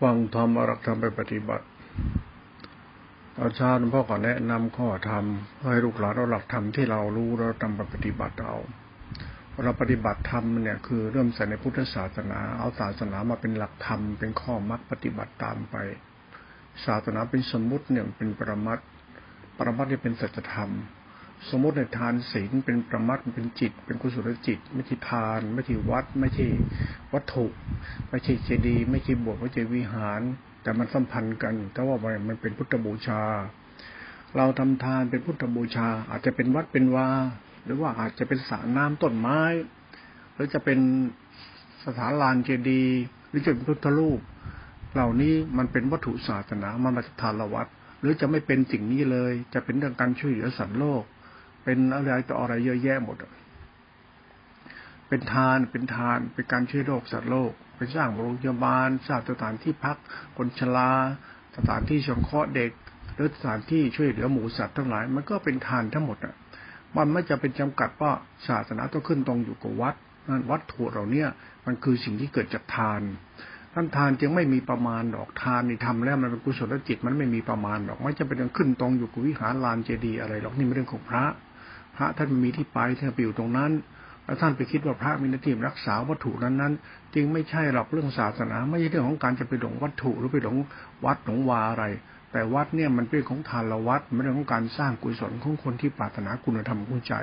ฟังธรรมอรักธรรมไปปฏิบัติอนเช้าหลวงพ่อก็แนะนำข้อธรรมให้ลูกหลานเราหลักธรรมที่เรารู้เราทำไปปฏิบัติเอาเราปฏิบัติธรรมเนี่ยคือเริ่มใส่ในพุทธศาสนา เอาศาสนามาเป็นหลักธรรมเป็นข้อมรรคปฏิบัติตามไป ศาสนาเป็นสมมุติเนี่ยเป็นปรมัตปรมัตเนี่ยเป็นสัจธรรม สมมติในทานศีลเป็นประมัดเป็นจิต เป็นกุศลจิต ไม่ใช่ทาน ไม่ใช่วัด ไม่ใช่วัตถุ ไม่ใช่เจดีย์ไม่ใช่บวชไม่ใช่วิหาร แต่มันสัมพันธ์กันแต่ว่ามันเป็นพุทธบูชา เราทำทานเป็นพุทธบูชา อาจจะเป็นวัดเป็นวาหรือว่าอาจจะเป็นสระน้ำต้นไม้ หรือจะเป็นสถานลานเจดีย์หรือจะเป็นพุทธรูป เหล่านี้มันเป็นวัตถุศาสนามันมาจากทานละวัดหรือจะไม่เป็นสิ่งนี้เลย จะเป็นเรื่องการช่วยเหลือสัตว์โลก เป็นอะไรต่ออะไรเยอะแยะหมดเป็นทานเป็นทาน เป็นการช่วยโลกสัตว์โลกไปสร้างโรงพยาบาลสร้างสถานที่พักคนชราสถานที่สงเคราะห์เด็กหรือสถานที่ช่วยเหลือหมูสัตว์ทั้งหลาย มันก็เป็นทานทั้งหมดอะมันไม่จะเป็นจำกัดว่าศาสนาต้องขึ้นตรงอยู่กับวัดนั่นวัดถุเราเนี่ย มันคือสิ่งที่เกิดจากทานท่านทานจึงไม่มีประมาณดอกทานนี่ทำแล้วมันเป็นกุศลจิตมันไม่มีประมาณดอกไม่จะเป็นขึ้นตรงอยู่กับวิหารลานเจดีย์อะไรหรอกนี่เป็นเรื่องของพระ พระท่านมีที่ไปท่านไปอยู่ตรงนั้น แล้วท่านไปคิดว่าพระมีหน้าที่รักษาวัตถุนั้นนั้นจึงไม่ใช่หรอกเรื่องศาสนา ไม่ใช่เรื่องของการจะไปหลงวัตถุหรือไปหลงวัดหลงวาอะไร แต่วัดเนี่ยมันเป็นของทานละวัดไม่ใช่ของการสร้างกุศลของคนที่ปรารถนาคุณธรรมกุญใจ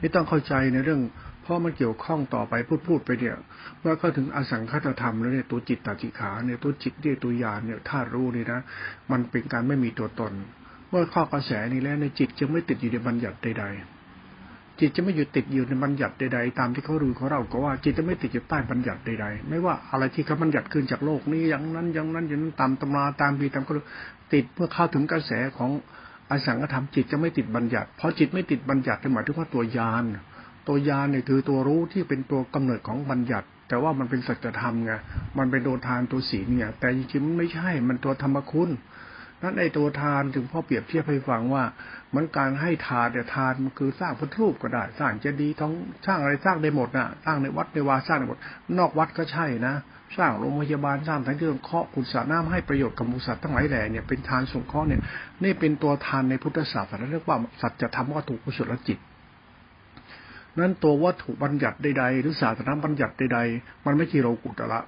นี่ต้องเข้าใจในเรื่องเพราะมันเกี่ยวข้องต่อไปพูดพูดไปเนี่ยเมื่อเข้าถึงอสังคตธรรมแล้วเนี่ยตัวจิตตจิขาเนี่ยตัวจิตเนี่ยตัวยานเนี่ยธาตุรู้นี่นะ มันเป็นการไม่มีตัวตน เมื่อข้อกระแสนี้แล้วในจิตจะไม่ติดอยู่ในบัญญัติใดๆ จิตจะไม่อยู่ติดอยู่ในบัญญัติใดๆ ตามที่เขารู้เขาเราก็ว่าจิตจะไม่ติดอยู่ใต้บัญญัติใดๆ ไม่ว่าอะไรที่เขาบัญญัติขึ้นจากโลกนี้อย่างนั้นอย่างนั้นอย่างนั้นตามตำราตามบีตามก็ติดเมื่อเข้าถึงกระแสของอสังขธรรมจิตจะไม่ติดบัญญัติ เพราะจิตไม่ติดบัญญัติหมายถึงว่าตัวยานตัวยานเนี่ยคือตัวรู้ที่เป็นตัวกำเนิดของบัญญัติ แต่ว่ามันเป็นสัจธรรมไงมันเป็นโดทานตัวศีลเนี่ยแต่จริงๆมันไม่ใช่มันตัวธรรมคุณ นั้นไอตัวทานถึงพ่อเปรียบเทียบให้ฟังว่า มันการให้ทานแต่ทานมันคือสร้างพุทธรูปก็ได้ สร้างเจดีย์ท้องสร้างอะไรสร้างได้หมดนะสร้างในวัดในวาสร้างได้หมด นอกวัดก็ใช่นะ สร้างโรงพยาบาลสร้างทั้งที่องเคาะขุดสระน้ำให้ประโยชน์กับมูสัตว์ทั้งหลายแหล่เนี่ยเป็นทานสงเคราะห์เนี่ยนี่เป็นตัวทานในพุทธศาสนาเรียกว่าสัจธรรมวัตถุกุศลจิตนั้นตัววัตถุบัญญัติใดๆหรือศาสนาบัญญัติใดๆมันไม่ใช่โลกุตละ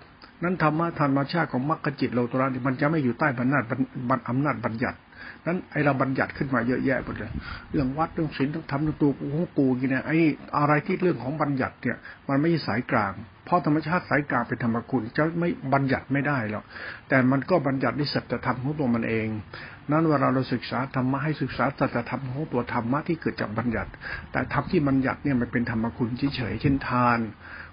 นั้นธรรมะธรรมชาติของมรรคจิตโลตระนี่มันจะไม่อยู่ใต้บรรณาบัญอำนาจบัญญัติ นั้นไอเราบัญญัติขึ้นมาเยอะแยะหมดเลยเรื่องวัดเรื่องศีลต้องทำเรื่องตัวกูของกูกี่เนี่ยไออะไรที่เรื่องของบัญญัติเนี่ย มันไม่ใช่สายกลาง เพราะธรรมชาติสายกลางเป็นธรรมคุณจะไม่บัญญัติไม่ได้หรอกแต่มันก็บัญญัติในสัจธรรมของตัวมันเอง นั้นเวลาเราศึกษาธรรมะให้ศึกษาสัจธรรมของตัวธรรมะที่เกิดจากบัญญัติ แต่ธรรมที่บัญญัติเนี่ยมันเป็นธรรมคุณเฉยเช่นทาน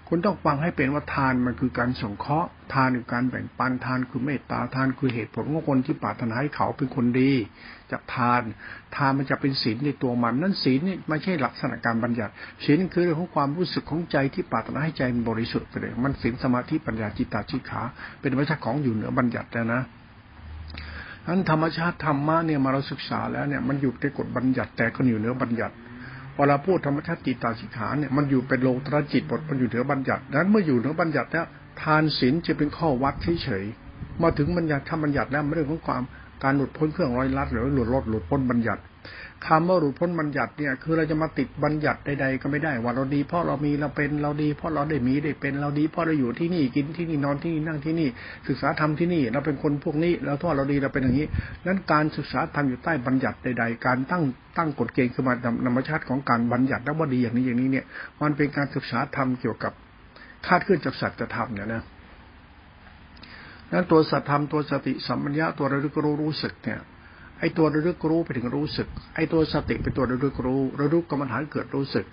คุณต้องฟังให้เป็นว่าทานมันคือการสงเคราะห์ ทานคือการแบ่งปัน ทานคือเมตตา ทานคือเหตุผลของคนที่ปรารถนาให้เขาเป็นคนดี จากทาน ทานมันจะเป็นศีลในตัวมัน นั่นศีลนี่ไม่ใช่ลักษณะการบัญญัติ ศีลคือเรื่องของความรู้สึกของใจที่ปรารถนาให้ใจมันบริสุทธิ์ไปเลย มันศีลสมาธิปัญญาจิตตาชิขา เป็นวิชาของอยู่เหนือบัญญัติแล้วนะนั้นธรรมชาติธรรมะเนี่ยมาเราศึกษาแล้วเนี่ยมันอยู่ในกฎบัญญัติแต่ก็อยู่เหนือบัญญัติ เวลาพูดธรรมชาติจิตตาสิกขาเนี่ยมันอยู่เป็นโลตรจิตบทมันอยู่เหนือบัญญัตินั้นเมื่ออยู่เหนือบัญญัติแล้วทานศีลจะเป็นข้อวัดเฉยๆมาถึงบัญญัติทำบัญญัติแล้วเรื่องของความการหลุดพ้นเครื่องร้อยลัดหรือหลุดลดหลุดพ้นบัญญัติ คำว่าหลุดพ้นบัญญัติเนี่ย คือเราจะมาติดบัญญัติใดๆก็ไม่ได้ ว่าเราดีเพราะเรามีเราเป็นเราดีเพราะเราได้มีได้เป็นเราดีเพราะเราอยู่ที่นี่กินที่นี่นอนที่นี่นั่งที่นี่ ศึกษาธรรมที่นี่ เราเป็นคนพวกนี้เราทอดเราดีเราเป็นอย่างนี้ นั้นการศึกษาธรรมอยู่ใต้บัญญัติใด ๆ การตั้งตั้งกฎเกณฑ์ขึ้นมาธรรมชาติของการบัญญัติแล้วว่าดีอย่างนี้อย่างนี้เนี่ย มันเป็นการศึกษาธรรมเกี่ยวกับคาดขึ้นจากสัจธรรมเนี่ยนะนั้นตัวสัจธรรมตัวสติสัมปัญญาตัวระลึกรู้รู้สึกเนี่ย ไอ้ตัวระลึกรู้ไปถึงรู้สึก ไอ้ตัวสติเป็นตัวระลึกรู้ระลึกกรรมฐานเกิดรู้สึก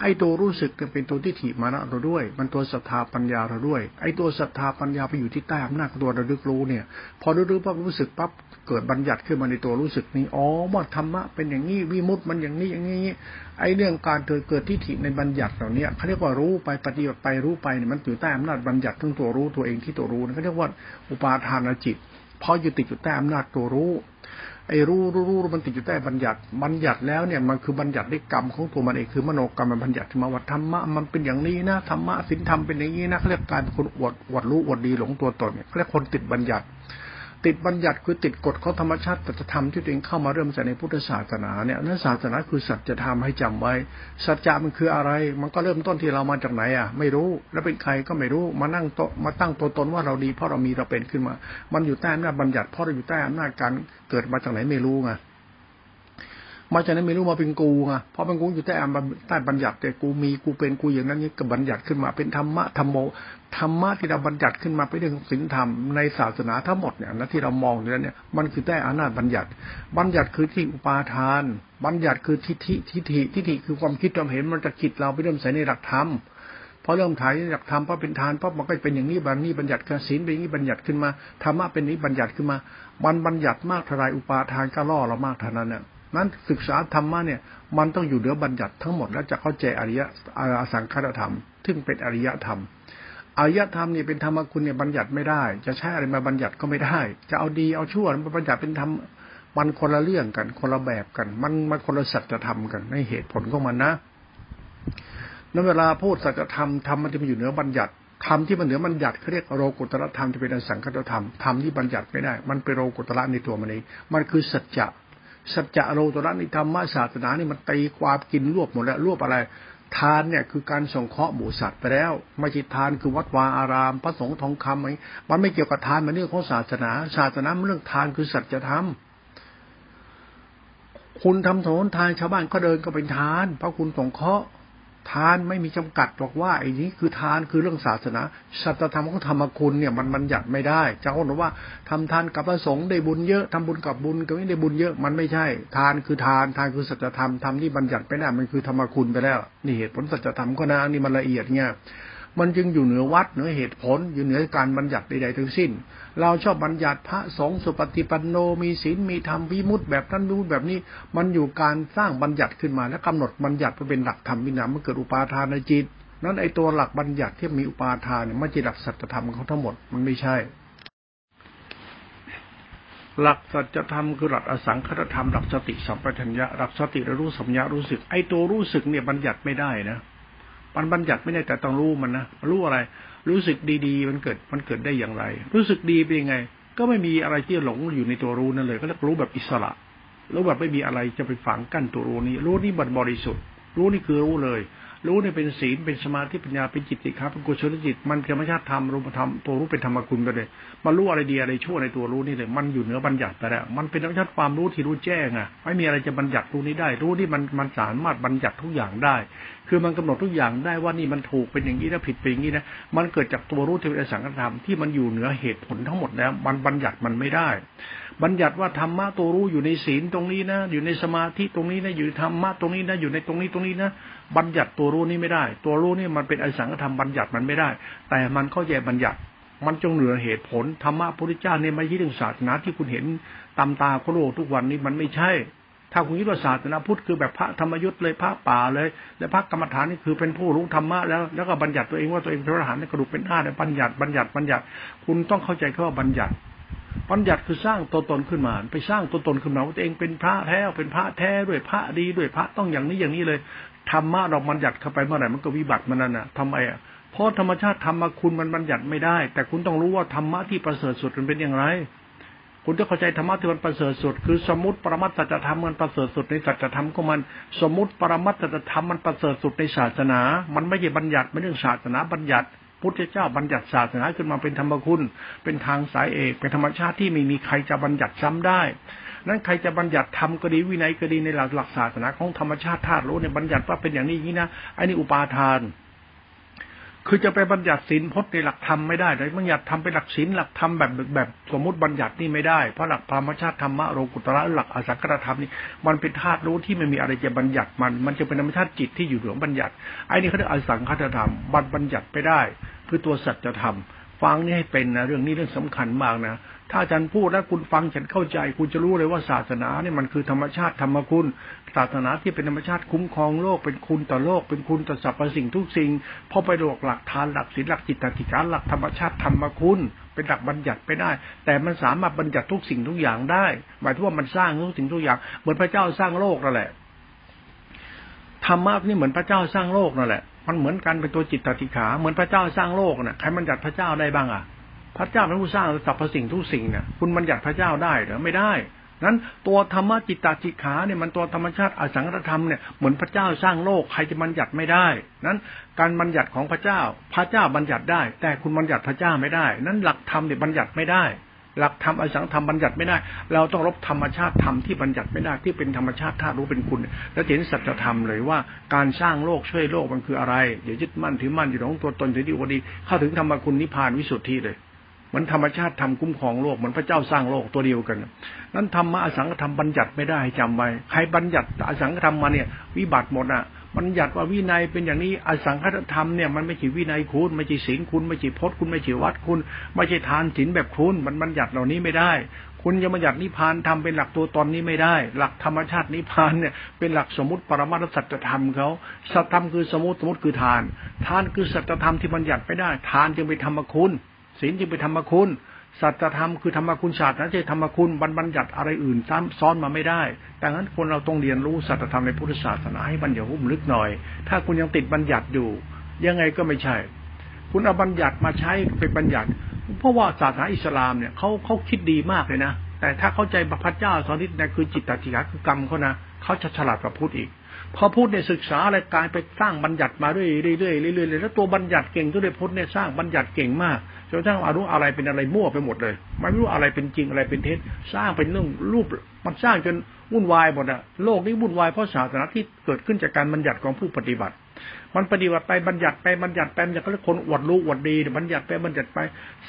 ไอ้ตัวรู้สึกเป็นตัวที่ถิมานะเราด้วย มันตัวศรัทธาปัญญาเราด้วย ไอ้ตัวศรัทธาปัญญาไปอยู่ที่ใต้อำนาจตัวระลึกรู้เนี่ย พอระลึกปั๊บรู้สึกปั๊บเกิดบัญญัติขึ้นมาในตัวรู้สึกนี้อ๋อว่าธรรมะเป็นอย่างนี้วิมุตต์มันอย่างนี้อย่างนี้ไอ้เรื่องการเกิดเกิดที่ถิในบัญญัติเหล่านี้เขาเรียกว่ารู้ไปปฏิบัติไปรู้ไปเนี่ยมันอยู่ใต้อำนาจบัญญัติทั้งตัวรู้ตัวเองที่ตัวรู้เขาเรียกว่าอุปาทานจิตพออยู่ติดอยู่ใต้อำนาจตัวรู้ ไอ้รู้รู้รู้มันติดอยู่ใต้บัญญัติบัญญัติแล้วเนี่ยมันคือบัญญัติด้วยกรรมของตัวมันเองคือมโนกรรมมันบัญญัติมาว่าธรรมะมันเป็นอย่างนี้นะธรรมะศิลธรรมเป็นอย่างนี้นะเขาเรียกการเป็นคนอวดอวดรู้อวดดีหลงตัวตนเนี่ยเขาเรียกคนติดบัญญัติ ติดบัญญัติคือติดกฎของธรรมชาติตัจธรรมที่ตัวเองเข้ามาเริ่มใส่ในพุทธศาสนาเนี่ยนั่นศาสนาคือสัจธรรมให้จำไว้ สัจจะมันคืออะไร มันก็เริ่มต้นที่เรามาจากไหนอะ ไม่รู้แล้วเป็นใครก็ไม่รู้มานั่งโตมาตั้งตัวตนว่าเราดีเพราะเรามีเราเป็นขึ้นมา มันอยู่ใต้อำนาจบัญญัติเพราะเราอยู่ใต้อำนาจการเกิดมาจากไหนไม่รู้ไงมาจากนั้นไม่รู้มาเป็นกูไงเพราะเป็นกูอยู่ใต้ใต้บัญญัติแต่กูมีกูเป็นกูอย่างนั้นนี่ก็บัญญัติขึ้นมาเป็นธรรมะธรรมโม ธรรมะที่เราบัญญัติขึ้นมาเป็นเรื่องศีลธรรมในศาสนาทั้งหมดเนี่ยนะที่เรามองอยู่นั้นเนี่ยมันคือใต้อำนาจบัญญัติ บัญญัติคือที่อุปาทาน บัญญัติคือทิฏฐิทิฏฐิทิฏฐิคือความคิดความเห็นมันจะคิดเราไปเริ่มใส่ในหลักธรรมพอเริ่มถ่ายหลักธรรมเพราะเป็นทานเพราะมันก็เป็นอย่างนี้บางนี้บัญญัติกศีลเป็นอย่างนี้บัญญัติขึ้นมาธรรมะเป็นนี้บัญญัติขึ้นมามันบัญญัติมากทลายอุปาทานก็ล่อเรามากเท่านั้นเนี่ยนั้นศึกษาธรรมะเนี่ยมันต้องอยู่เหนือบัญญัติทั้งหมดแล้วจะเข้าใจอริยอสังคตธรรม ซึ่งเป็นอริยธรรม อริยธรรมนี่เป็นธรรมคุณเนี่ยบัญญัติไม่ได้ จะใช้อะไรมาบัญญัติก็ไม่ได้ จะเอาดีเอาชั่วมาบัญญัติเป็นธรรมมันคนละเรื่องกัน คนละแบบกัน มันมันคนละสัจธรรมกันในเหตุผลของมันนะนั้นเวลาพูดสัจธรรมธรรมมันจะมีอยู่เหนือบัญญัติธรรมที่มันเหนือบัญญัติเขาเรียกโรกุตระธรรมจะเป็นอสังคตธรรมธรรมที่บัญญัติไม่ได้ มันเป็นโรกุตระในตัวมันเองมันคือสัจจะสัจจะโรตระในธรรมศาสนานี่มันตีความกินรวบหมดแล้วรวบอะไร ทานเนี่ยคือการส่งเคราะห์หมูสัตว์ไปแล้วไม่ใช่ทานคือวัดวาอาราม พระสงฆ์ทองคำไอ้มันไม่เกี่ยวกับทานมันเรื่องของศาสนา ศาสนาเรื่องทานคือสัจธรรมคุณทำถนนทานชาวบ้านก็เดินก็เป็นทาน เพราะคุณส่งเคราะห์ ทานไม่มีจำกัดบอกว่าไอ้นี้คือทานคือเรื่องศาสนาสัจธรรมของธรรมคุณเนี่ยมันบัญญัติไม่ได้จะคนบอกว่าทำทานกับพระสงฆ์ได้บุญเยอะทำบุญกับบุญก็ไม่ได้บุญเยอะมันไม่ใช่ ทานคือทานทานคือสัจธรรมทำที่บัญญัติไปได้มันคือธรรมคุณไปแล้ว นี่เหตุผลสัจธรรมก็นะนี่มันละเอียดเนี่ย มันจึงอยู่เหนือวัดเหนือเหตุผล อยู่เหนือการบัญญัติใดๆทั้งสิ้น เราชอบบัญญัติพระสงฆ์สุปฏิปันโนมีศีลมีธรรมวิมุตต์แบบนั้นวิมุตต์แบบนี้ มันอยู่การสร้างบัญญัติขึ้นมาและกำหนดบัญญัติเพื่อเป็นหลักธรรมวินัยมันเกิดอุปาทานในจิต นั้นไอตัวหลักบัญญัติที่มีอุปาทานเนี่ยไม่ใช่หลักสัจธรรมเขาทั้งหมดมันไม่ใช่ หลักสัจธรรมคือหลักอสังคตธรรมหลักสติสัมปชัญญะหลักสติระรู้สัมยารู้สึกไอตัวรู้สึกเนี่ยบัญญัติไม่ได้นะ มันบัญญัติไม่ได้แต่ต้องรู้มันนะรู้อะไร รู้สึกดีๆ มันเกิดมันเกิดได้อย่างไร รู้สึกดีเป็นยังไง ก็ไม่มีอะไรที่หลงอยู่ในตัวรู้นั่นเลยก็เรียกรู้แบบอิสระรู้แบบไม่มีอะไรจะไปฝังกั้นตัวรู้นี้ รู้นี่บันบริสุทธิ์ รู้นี่คือรู้เลย รู้เนี่ยเป็นศีลเป็นสมาธิปัญญาเป็นจิตติครับเป็นกุศลจิต มันธรรมชาติธรรมรูปธรรมตัวรู้เป็นธรรมคุณไปเลยมันรู้อะไรดีอะไรชั่วในตัวรู้นี่เลยมันอยู่เหนือบัญญัติไปแล้วมันเป็นธรรมชาติความรู้ที่รู้แจ้งอะไม่มีอะไรจะบัญญัติรู้นี้ได้ รู้ที่มันมันสามารถบัญญัติทุกอย่างได้ คือมันกำหนดทุกอย่างได้ว่านี่มันถูกเป็นอย่างนี้แล้วผิดเป็นอย่างนี้นะมันเกิดจากตัวรู้ที่เป็นสังขธรรมที่มันอยู่เหนือเหตุผลทั้งหมดแล้ว มันบัญญัติมันไม่ได้ บัญญัติว่าธรรมะตัวรู้อยู่ในศีลตรงนี้นะ อยู่ในสมาธิตรงนี้นะอยู่ธรรมะตรงนี้นะอยู่ในตรงนี้ตรงนี้นะ บัญญัติตัวรู้นี้ไม่ได้ ตัวรู้นี่มันเป็นอสังขธรรมบัญญัติมันไม่ได้ แต่มันเข้าใจบัญญัติ มันจงเหนือเหตุผลธรรมะพระพุทธเจ้าเนี่ยไม่ใช่เรื่องศาสนาที่คุณเห็นตามตาโคโลทุกวันนี้มันไม่ใช่ ถ้าคุณคิดว่าศาสนาพุทธคือแบบพระธรรมยุทธ์เลยพระป่าเลย และพระกรรมฐานนี่คือเป็นผู้รู้ธรรมะแล้วแล้วก็บัญญัติตัวเองว่าตัวเองเป็นพระอรหันต์ในกระดูกเป็นอ้าในบัญญัติบัญญัติบัญญัติ คุณต้องเข้าใจคำว่าบัญญัติบัญญัติคือสร้างตัวตนขึ้นมา ไปสร้างตัวตนขึ้นมาว่าตัวเองเป็นพระแท้เป็นพระแท้ด้วยพระดีด้วยพระต้องอย่างนี้อย่างนี้เลย ธรรมะเราบัญญัติเข้าไปเมื่อไหร่มันก็วิบัติมันนั่นน่ะทำไมอะเพราะธรรมชาติธรรมะคุณมันบัญญัติไม่ได้ แต่คุณต้องรู้ว่าธรรมะที่ประเสริฐสุดมันเป็นอย่างไร คุณต้องเข้าใจธรรมะที่มันประเสริฐสุด คือสมมติปรมัตสัจธรรมมันประเสริฐสุดในสัจธรรมก็มัน สมมติปรมัตสัจธรรมมันประเสริฐสุดในศาสนา มันไม่ใช่บัญญัติไม่เรื่องศาสนาบัญญัติพุทธเจ้าบัญญัติศาสนาขึ้นมาเป็นธรรมคุณ เป็นทางสายเอก เป็นธรรมชาติที่ไม่มีใครจะบัญญัติซ้ำได้ นั้นใครจะบัญญัติทำก็ดีวินัยก็ดีในหลักหลักศาสนาของธรรมชาติธาตุรู้เนี่ยบัญญัติว่าเป็นอย่างนี้อย่างนี้นะไอ้นี่อุปาทาน คือจะไปบัญญัติศีลพจน์ในหลักธรรมไม่ได้แต่บัญญัติทำเป็นหลักศีลหลักธรรมแบบแบบสมมติบัญญัตินี่ไม่ได้เพราะหลักธรรมชาติธรรมะโลกุตระหลักอสังกตธรรมนี่มันเป็นธาตุรู้ที่ไม่มีอะไรจะบัญญัติมัน มันจะเป็นธรรมชาติจิตที่อยู่เหนือบัญญัติไอ้นี่เขาเรียกอสังคตธรรมบัญญัติไปได้ คือตัวสัจธรรมฟังนี่ให้เป็นนะเรื่องนี้เรื่องสำคัญมากนะ ถ้าอาจารย์พูดแล้วคุณฟังฉันเข้าใจ คุณจะรู้เลยว่าศาสนาเนี่ยมันคือธรรมชาติธรรมคุณ ศาสนาที่เป็นธรรมชาติคุ้มครองโลกเป็นคุณต่อโลก เป็นคุณต่อสรรพสิ่งทุกสิ่งพอไปหลอกหลักฐานหลักศีลหลักจิตติการหลักธรรมชาติธรรมคุณเป็นหลักบัญญัติไปได้ แต่มันสามารถบัญญัติทุกสิ่งทุกอย่างได้ หมายถึงว่ามันสร้างทุกสิ่งทุกอย่างเหมือนพระเจ้าสร้างโลกนั่นแหละธรรมะนี่เหมือนพระเจ้าสร้างโลกนั่นแหละ มันเหมือนกันเป็นตัวจิตติขา เหมือนพระเจ้าสร้างโลกน่ะใครมันจัดพระเจ้าได้บ้างอะ พระเจ้าเป็นผู้สร้างสรรพสิ่งทุกสิ่งเนี่ยคุณมันจัดพระเจ้าได้หรือไม่ได้นั้นตัวธรรมจิตตจิขาเนี่ยมันตัวธรรมชาติอสังขตธรรมเนี่ยเหมือนพระเจ้าสร้างโลกใครจะบัญญัติไม่ได้ นั้นการบัญญัติของพระเจ้า พระเจ้าบัญญัติได้ แต่คุณบัญญัติพระเจ้าไม่ได้ นั้นหลักธรรมเนี่ยบัญญัติไม่ได้ หลักธรรมอสังธรรมบัญญัติไม่ได้ เราต้องรบธรรมชาติธรรมที่บัญญัติไม่ได้ที่เป็นธรรมชาติธาตุรู้เป็นคุณ แล้วเห็นสัจธรรมเลยว่าการสร้างโลกช่วยโลกมันคืออะไรเดี๋ยวยึดมั่นถือมั่นอยู่ของตัวตนถือดีวดีเข้าถึงธรรมคุณนิพพานวิสุทธิเลย มันธรรมชาติทำคุ้มครองโลกเหมือนพระเจ้าสร้างโลกตัวเดียวกัน นั้นธรรมะอสังขธรรมบัญญัติไม่ได้จำไว้ ใครบัญญัติอสังขธรรมมาเนี่ย วิบัติหมดอะบัญญัติว่าวินัยเป็นอย่างนี้อสังขธรรมเนี่ยมันไม่ใช่วินัยคุณไม่ใช่ศีลคุณไม่ใช่พจน์คุณไม่ใช่วัดคุณ ไม่ใช่ทานศีลแบบคุณมันบัญญัติเหล่านี้ไม่ได้ คุณจะบัญญัตินิพพานทำเป็นหลักตัวตนนี้ไม่ได้ หลักธรรมชาตินิพพานเนี่ยเป็นหลักสมมติปรมาสัจธรรมเขาสัจธรรมคือสมมติสมมติคือทาน ทานคือสัจธรรมที่บัญญัติไม่ได้ ทานจึงเป็นธรรมคุณ ศีลจึงเป็นธรรมคุณสัจธรรมคือธรรมคุณศาสตร์นั้นจะธรรมคุณบรรบัญญัติอะไรอื่นซ้ำซ้อนมาไม่ได้ ดังนั้นคนเราต้องเรียนรู้สัจธรรมในพุทธศาสนาให้บัญญัติหุ้มลึกหน่อย ถ้าคุณยังติดบัญญัติอยู่ ยังไงก็ไม่ใช่ คุณเอาบัญญัติมาใช้เป็นบัญญัติ เพราะว่าศาสนาอิสลามเนี่ยเขาเขาคิดดีมากเลยนะ แต่ถ้าเข้าใจพระเจ้าสอนนิดนะคือจิตตติกาคือกรรมเขานะเขาจะฉลาดกว่าพูดอีก พอพูดในศึกษาอะไรกลายไปสร้างบัญญัติมาเรื่อยๆเรื่อยๆเรื่อยๆแล้วตัวบัญญัติเก่งตัวเดพุทธเนี่ยสร้างบัญญัติเก่งมากจนทั้งอารู้อะไรเป็นอะไรมั่วไปหมดเลยไม่รู้อะไรเป็นจริงอะไรเป็นเท็จสร้างเป็นเรื่องรูปมันสร้างจนวุ่นวายหมดอะโลกนี้วุ่นวายเพราะศาสนาที่เกิดขึ้นจากการบัญญัติของผู้ปฏิบัติ มันปฏิบัติไปบัญญัติไปบัญญัติไปมันจะก็เรียกคนอวดรู้อวดดีบัญญัติไปบัญญัติไป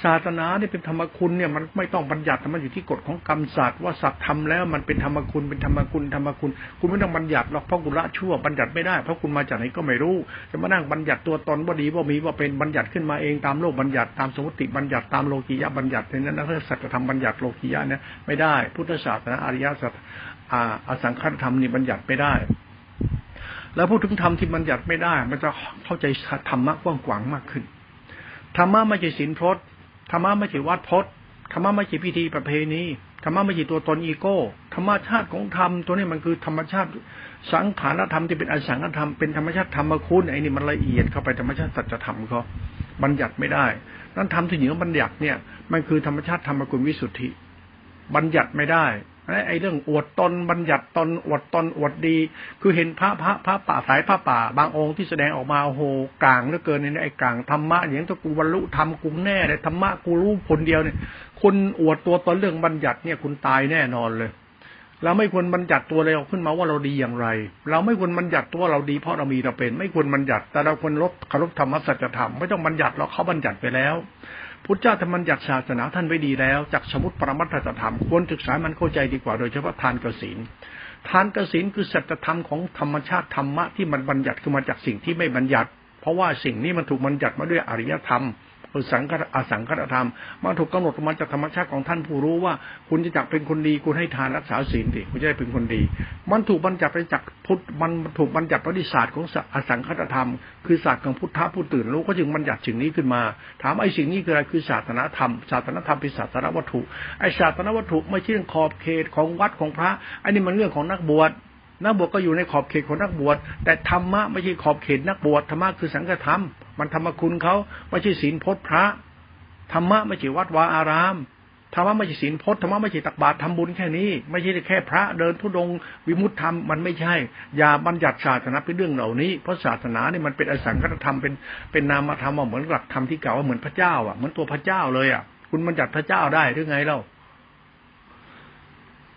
ศาสนาเนี่ยเป็นธรรมคุณเนี่ยมันไม่ต้องบัญญัติมันอยู่ที่กฎของกรรมศาสตร์ว่าสัตว์ทำแล้วมันเป็นธรรมคุณเป็นธรรมคุณธรรมคุณ คุณไม่ต้องบัญญัติหรอกเพราะคุละชั่วบัญญัติไม่ได้เพราะคุณมาจากไหนก็ไม่รู้จะมานั่งบัญญัติตัวตนว่าดีว่ามีว่าเป็นบัญญัติขึ้นมาเองตามโลกบัญญัติตามสมมติบัญญัติตามโลกียะบัญญัตินั้นนะสัจธรรมบัญญัติโลกียะเนี่ยไม่ได้ พุทธศาสนาอริยสัจอสังขารธรรมนี่บัญญัติไม่ได้ แล้วพูดถึงธรรมที่มันหยัดไม่ได้ มันจะเข้าใจธรรมะกว้างขวางมากขึ้นธรรมะไม่ใช่ศีลพจน์ธรรมะไม่ใช่วัดพจน์ธรรมะไม่ใช่พิธีประเพณีธรรมะไม่ใช่ตัวตนอีโก้ธรรมชาติของธรรมตัวนี้มันคือธรรมชาติสังขารธรรมที่เป็นอสังขารธรรมเป็นธรรมชาติธรรมคุณไอ้นี่มันละเอียดเข้าไปธรรมชาติสัจธรรมเขาบัญญัติไม่ได้ นั่นทำที่เหนือบัญญัติเนี่ย มันคือธรรมชาติธรรมคุณวิสุทธิ บัญญัติไม่ได้ ไอ้เรื่องอวดตนบัญญัติตนอวดตนอวดดี คือเห็นพระพระพระป่าสายพระป่า บางองค์ที่แสดงออกมาโอ้โหกลางเหลือเกินในไอ้กลางธรรมะอย่างตัวกูบรรลุธรรมกูแน่เลยธรรมะกูรู้ผลเดียวเนี่ยคุณอวดตัวตนเรื่องบัญญัติเนี่ยคุณตายแน่นอนเลยเราไม่ควรบัญญัติตัวเราขึ้นมาว่าเราดีอย่างไร เราไม่ควรบัญญัติตัวเราดีเพราะเรามีเราเป็น ไม่ควรบัญญัติ แต่เราควรลบคารพธรรมสัจธรรมไม่ต้องบัญญัติเราเขาบัญญัติไปแล้ว พุทธเจ้าธรรมัญญากศาสนาท่านไว้ดีแล้วจากสมุติปรมัตถธรรมควรศึกษามันเข้าใจดีกว่าโดยเฉพาะทานกสินทานกสินคือสัจธรรมของธรรมชาติธรรมะที่มันบัญญัติขึ้นมาจากสิ่งที่ไม่บัญญัติ เพราะว่าสิ่งนี้มันถูกบัญญัติมาด้วยอริยธรรม สังฆอสังฆธรรมมันถูกกำหนดมาจากธรรมชาติของท่านผู้รู้ว่า คุณจะจักเป็นคนดี คุณให้ทานรักษาศีลดิคุณจะได้เป็นคนดี มันถูกบัญญัติไปจากพุทธมันถูกบัญญัติปฏิศาสตร์ของอสังฆธรรม คือศาสตร์ของพุทธะผู้ตื่นรู้ก็จึงบัญญัติสิ่งนี้ขึ้นมา ถามไอ้สิ่งนี้คืออะไรคือศาสนาธรรมศาสนาธรรมเป็นศาสนาวัตถุไอ้ศาสนาวัตถุไม่ใช่เรื่องขอบเขตของวัดของพระอันนี้มันเรื่องของนักบวชนักบวชก็อยู่ในขอบเขตของนักบวชแต่ธรรมะไม่ใช่ขอบเขตนักบวชธรรมะคือสังฆธรรม มันธรรมคุณเขาไม่ใช่ศีลพจน์พระธรรมะไม่ใช่วัดวาอารามธรรมะไม่ใช่ศีลพจน์ธรรมะไม่ใช่ตักบาตรทำบุญแค่นี้ ไม่ใช่แค่พระเดินทุดงวิมุตธรรมมันไม่ใช่ อย่าบัญญัติศาสนาเป็นเรื่องเหล่านี้ เพราะศาสนาเนี่ยมันเป็นอสังคตธรรมเป็นเป็นนามธรรมเหมือนหลักธรรมที่เก่าเหมือนพระเจ้าอะเหมือนตัวพระเจ้าเลยอะ คุณบัญญัติพระเจ้าได้หรือไงเล่า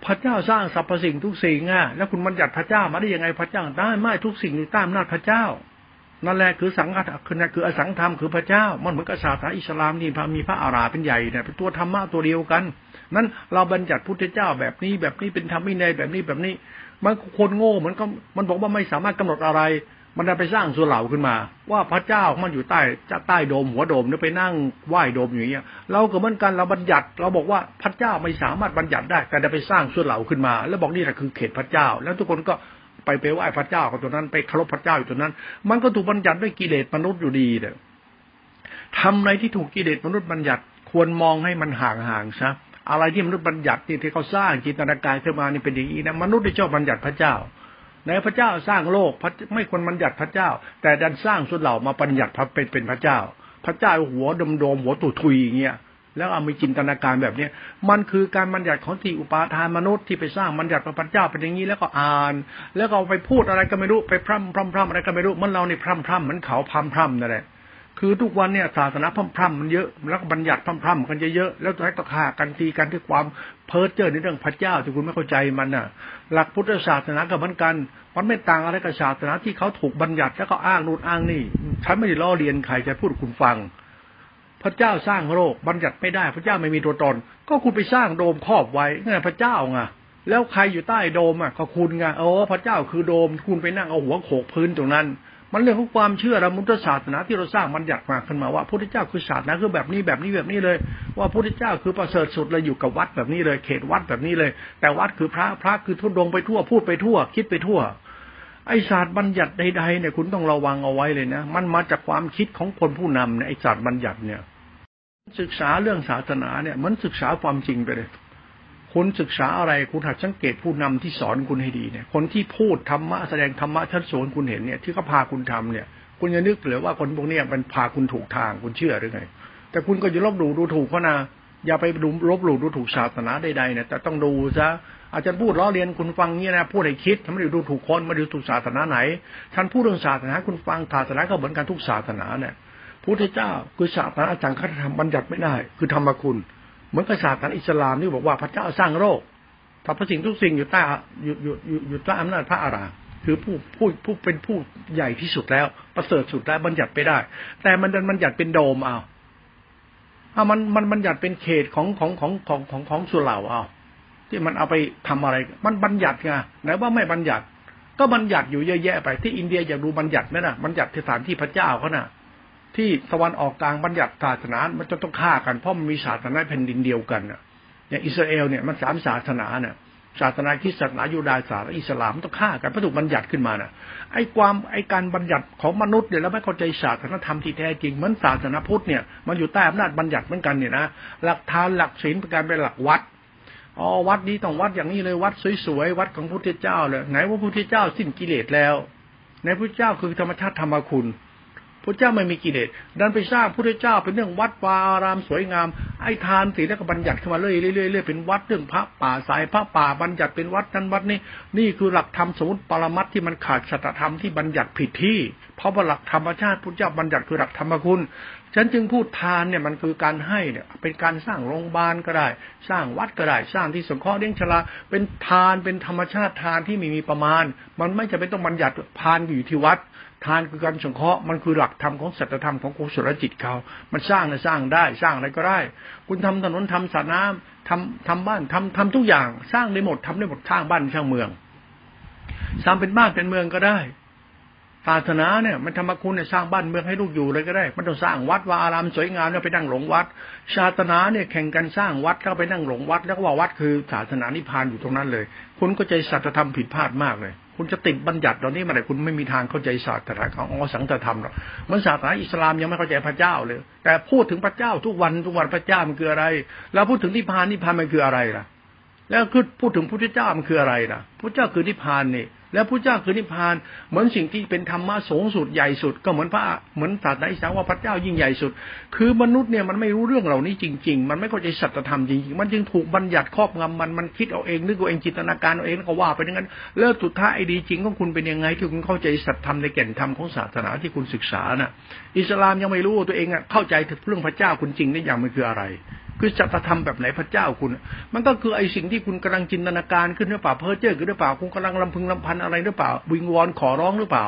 พระเจ้าสร้างสรรพสิ่งทุกสิ่งอะแล้วคุณบัญญัติพระเจ้ามาได้ยังไงพระเจ้าได้ไม่ทุกสิ่งอยู่ใต้อำนาจพระเจ้า นั่นแหละคือสังฆคือนั่นคืออสังธรรมคือพระเจ้า มันเหมือนกับศาสนาอิสลามนี่พระมีพระอาราเป็นใหญ่เนี่ยเป็นตัวธรรมะตัวเดียวกัน นั้นเราบัญญัติพุทธเจ้าแบบนี้แบบนี้เป็นธรรมวินัยแบบนี้แบบนี้ มันคนโง่มือนก็มันบอกว่าไม่สามารถกำหนดอะไร มันได้ไปสร้างส่วนเหล่าขึ้นมา ว่าพระเจ้ามันอยู่ใต้ใต้โดมหัวโดมเนี่ยไปนั่งไหว้โดมอย่างเงี้ยเราก็เหมือนกันเราบัญญัติเราบอกว่าพระเจ้าไม่สามารถบัญญัติได้แต่จะไปสร้างส่วนเหล่าขึ้นมา แล้วบอกนี่แหละคือเขตพระเจ้า แล้วทุกคนก็ ไปไปไหว้พระเจ้ากับตัวนั้น ไปเคารพพระเจ้าอยู่ตัวนั้น มันก็ถูกบัญญัติด้วยกิเลสมนุษย์อยู่ดีเนี่ยทำอะไรที่ถูกกิเลสมนุษย์บัญญัติควรมองให้มันห่างๆซะอะไรที่มนุษย์บัญญัติที่เขาสร้างจินตนาการขึ้นมานี่เป็นอย่างนี้นะมนุษย์ที่ชอบบัญญัติพระเจ้าในพระเจ้าสร้างโลกไม่ควรบัญญัติพระเจ้า แต่ดันสร้างส่วนเหล่ามาบัญญัติพระเป็นเป็นพระเจ้า พระเจ้าหัวดมโดมหัวตุทุยอย่างเงี้ย แล้วเอามีจินตนาการแบบเนี้ยมันคือการบัญญัติของที่อุปาทานมนุษย์ที่ไปสร้างบัญญัติพระเจ้าเป็นอย่างนี้แล้วก็อ่าน แล้วก็ไปพูดอะไรก็ไม่รู้ไปพร่ำพร่ำพร่ำอะไรก็ไม่รู้มันเราในพร่ำพร่ำเหมือนเขาพร่ำพร่ำนั่นแหละคือทุกวันเนี่ยศาสนาพร่ำๆมันเยอะแล้วก็บัญญัติพร่ำๆกันเยอะๆแล้วให้ตะฆ่ากันตีกันด้วยความเพ้อเจ้อในเรื่องพระเจ้าที่คุณไม่เข้าใจมันน่ะ หลักพุทธศาสนากับมือนกัน มันไม่ต่างอะไรกับศาสนาที่เขาถูกบัญญัติแล้วก็อ้างนู่นอ้างนี่ฉันไม่ได้ล้อเลียนใครจะพูดคุณฟัง พระเจ้าสร้างโลกบัญญัติไม่ได้ พระเจ้าไม่มีตัวตน ก็คุณไปสร้างโดมครอบไว้ไงพระเจ้าไงแล้วใครอยู่ใต้โดมอะก็คุณไงโอ้พระเจ้าคือโดมคุณไปนั่งเอาหัวโขกพื้นตรงนั้น มันเรื่องของความเชื่อรามุตศาสนาที่เราสร้างมันอยากมาขึ้นมาว่าพระพุทธเจ้าคือศาสนาคือแบบนี้แบบนี้แบบนี้เลย ว่าพระพุทธเจ้าคือประเสริฐสุดเลยอยู่กับวัดแบบนี้เลย เขตวัดแบบนี้เลย แต่วัดคือพระพระคือทุดงไปทั่วพูดไปทั่ว คิดไปทั่ว ไอศาสตร์บัญญัติใดๆเนี่ยคุณต้องระวังเอาไว้เลยนะ มันมาจากความคิดของคนผู้นำเนี่ยไอศาสตร์บัญญัติเนี่ย ศึกษาเรื่องศาสนาเนี่ยมันศึกษาความจริงไปเลยคุณศึกษาอะไรคุณหัดสังเกตผู้นำที่สอนคุณให้ดีเนี่ย คนที่พูดธรรมะแสดงธรรมะชัดโสนคุณเห็นเนี่ยที่เขาพาคุณทำเนี่ย คุณจะนึกหรือว่าคนพวกนี้มันพาคุณถูกทางคุณเชื่อหรือไง แต่คุณก็อย่าลบหลู่ดูถูกเขานะอย่าไปดูลบหลู่ดูถูกศาสนาใดๆเนี่ยแต่ต้องดูซะ อาจารย์พูดล้อเลียนคุณฟังเนี่ยนะพูดให้คิดทำไม่ได้ดูถูกคนไม่ได้ดูถูกศาสนาไหน ท่านพูดเรื่องศาสนาคุณฟังศาสนาก็เหมือนกันทุกศาสนาเนี่ยพุทธเจ้าคือศาสนาอาจารย์คตธรรมบัญญัติไม่ได้ คือธรรมคุณ เหมือนกับศาสนาอิสลามนี่บอกว่าพระเจ้าสร้างโลกถ้าพระสิ่งทุกสิ่งอยู่ใต้อยู่อยู่อยู่อยู่ใต้อำนาจพระอารามคือผู้ผู้ผู้เป็นผู้ใหญ่ที่สุดแล้ว ประเสริฐสุดแล้วบัญญัติไปได้ แต่มันดันบัญญัติเป็นโดมเอาถ้ามันมันบัญญัติเป็นเขตของของของของของของส่วนเหล่าเอา ที่มันเอาไปทำอะไร มันบัญญัติไงไหนว่าไม่บัญญัติ ก็บัญญัติอยู่เยอะแยะไปที่อินเดียอยากดูบัญญัติไหมนะบัญญัติสถานที่พระเจ้าเขานะ่ะ ที่ตะวันออกกลางบัญญัติศาสนามันจะต้องฆ่ากันเพราะมันมีศาสนาแผ่นดินเดียวกันนะอย่างอิสราเอลเนี่ยมันสามศาสนาเนี่ยศาสนาคริสต์ศาสนายูดาห์ศาสนาอิสลามต้องฆ่ากันพระถูกบัญญัติขึ้นมาน่ะ ไอ้ความไอ้การบัญญัติของมนุษย์เนี่ยแล้วไม่เข้าใจศาสนาธรรมที่แท้จริงเหมือนศาสนาพุทธเนี่ยมันอยู่ใต้อำนาจบัญญัติเหมือนกันเนี่ยนะหลักฐานหลักศีลเป็นการเป็นหลักวัด อ๋อวัดนี้ต้องวัดอย่างนี้เลยวัดสวยๆวัดของพระพุทธเจ้าเลยไหนว่าพระพุทธเจ้าสิ้นกิเลสแล้ว ในพระพุทธเจ้าคือธรรมชาติธรรมคุณพระเจ้าไม่มีกิเลสดันไปสร้างพระเจ้าเป็นเรื่องวัดวาอารามสวยงามไอ้ทานสีแล้วก็บัญญัติขึ้นมาเรื่อยๆเรื่อยๆเป็นวัดเรื่องพระป่าสายพระป่าบัญญัติเป็นวัดนั้นวัดนี้นี่คือหลักธรรมสมุติปรมัตที่มันขาดสัตธรรมที่บัญญัติผิดที่ เพราะว่าหลักธรรมชาติพระเจ้าบัญญัติคือหลักธรรมคุณ ฉันจึงพูดทานเนี่ยมันคือการให้เนี่ย เป็นการสร้างโรงพยาบาลก็ได้ สร้างวัดก็ได้ สร้างที่สงเคราะห์เลี้ยงชราเป็นทานเป็นธรรมชาติทานที่ไม่มีประมาณ มันไม่จะเป็นต้องบัญญัติทานอยู่ที่วัด ทานคือการสงเคราะห์มันคือหลักธรรมของสัจธรรมของกุศลจิตเขา มันสร้างนะสร้างได้สร้างอะไรก็ได้ คุณทำถนนทำสระน้ำทำทำบ้านทำทำทุกอย่าง สร้างได้หมดทำได้หมดสร้างบ้านสร้างเมืองสร้างเป็นบ้านเป็นเมืองก็ได้ ศาสนาเนี่ยมันธรรมคุณเนี่ยสร้างบ้านเมืองให้ลูกอยู่เลยก็ได้มันต้องสร้างวัดวาอารามสวยงามแล้วไปนั่งหลงวัดศาสนาเนี่ยแข่งกันสร้างวัดแล้วไปนั่งหลงวัด แล้วก็ว่าวัดคือศาสนานิพพานอยู่ตรงนั้นเลย คุณก็ใจสัจธรรมผิดพลาดมากเลยคุณจะติดบัญญัติตอนนี้มาไหนคุณไม่มีทางเข้าใจศาสตร์นาของอสังตธรรมหรอกมันศาสนาอิสลามยังไม่เข้าใจพระเจ้าเลย แต่พูดถึงพระเจ้าทุกวันทุกวันพระเจ้ามันคืออะไร แล้วพูดถึงนิพพานนิพพานมันคืออะไรล่ะ แล้วคือพูดถึงพระเจ้ามันคืออะไรล่ะพระเจ้าคือนิพพานนี่ แล้วพระเจ้าคือนิพพาน เหมือนสิ่งที่เป็นธรรมะสูงสุดใหญ่สุด ก็เหมือนพระเหมือนศาสนาอิสลามว่าพระเจ้ายิ่งใหญ่สุด คือมนุษย์เนี่ยมันไม่รู้เรื่องเหล่านี้จริง ๆ มันไม่เข้าใจสัจธรรมจริงๆ มันจึงถูกบัญญัติครอบงำมันมันคิดเอาเองนึกเอาเองจินตนาการเอาเองก็ว่าไปอย่างนั้นเลิกสุดท้ายไอ้ดีจริงของคุณเป็นยังไงที่คุณเข้าใจสัจธรรมในแก่นธรรมของศาสนาที่คุณศึกษาน่ะ อิสลามยังไม่รู้ตัวเองอะเข้าใจถึงเรื่องพระเจ้าคุณจริงได้อย่างมันคืออะไร คือจัตธรรมแบบไหนพระเจ้าคุณ มันก็คือไอ้สิ่งที่คุณกำลังจินตนาการขึ้นหรือเปล่าเพ้อเจ้อหรือเปล่าคุณกำลังลำพึงลำพันอะไรหรือเปล่า วิงวอนขอร้องหรือเปล่า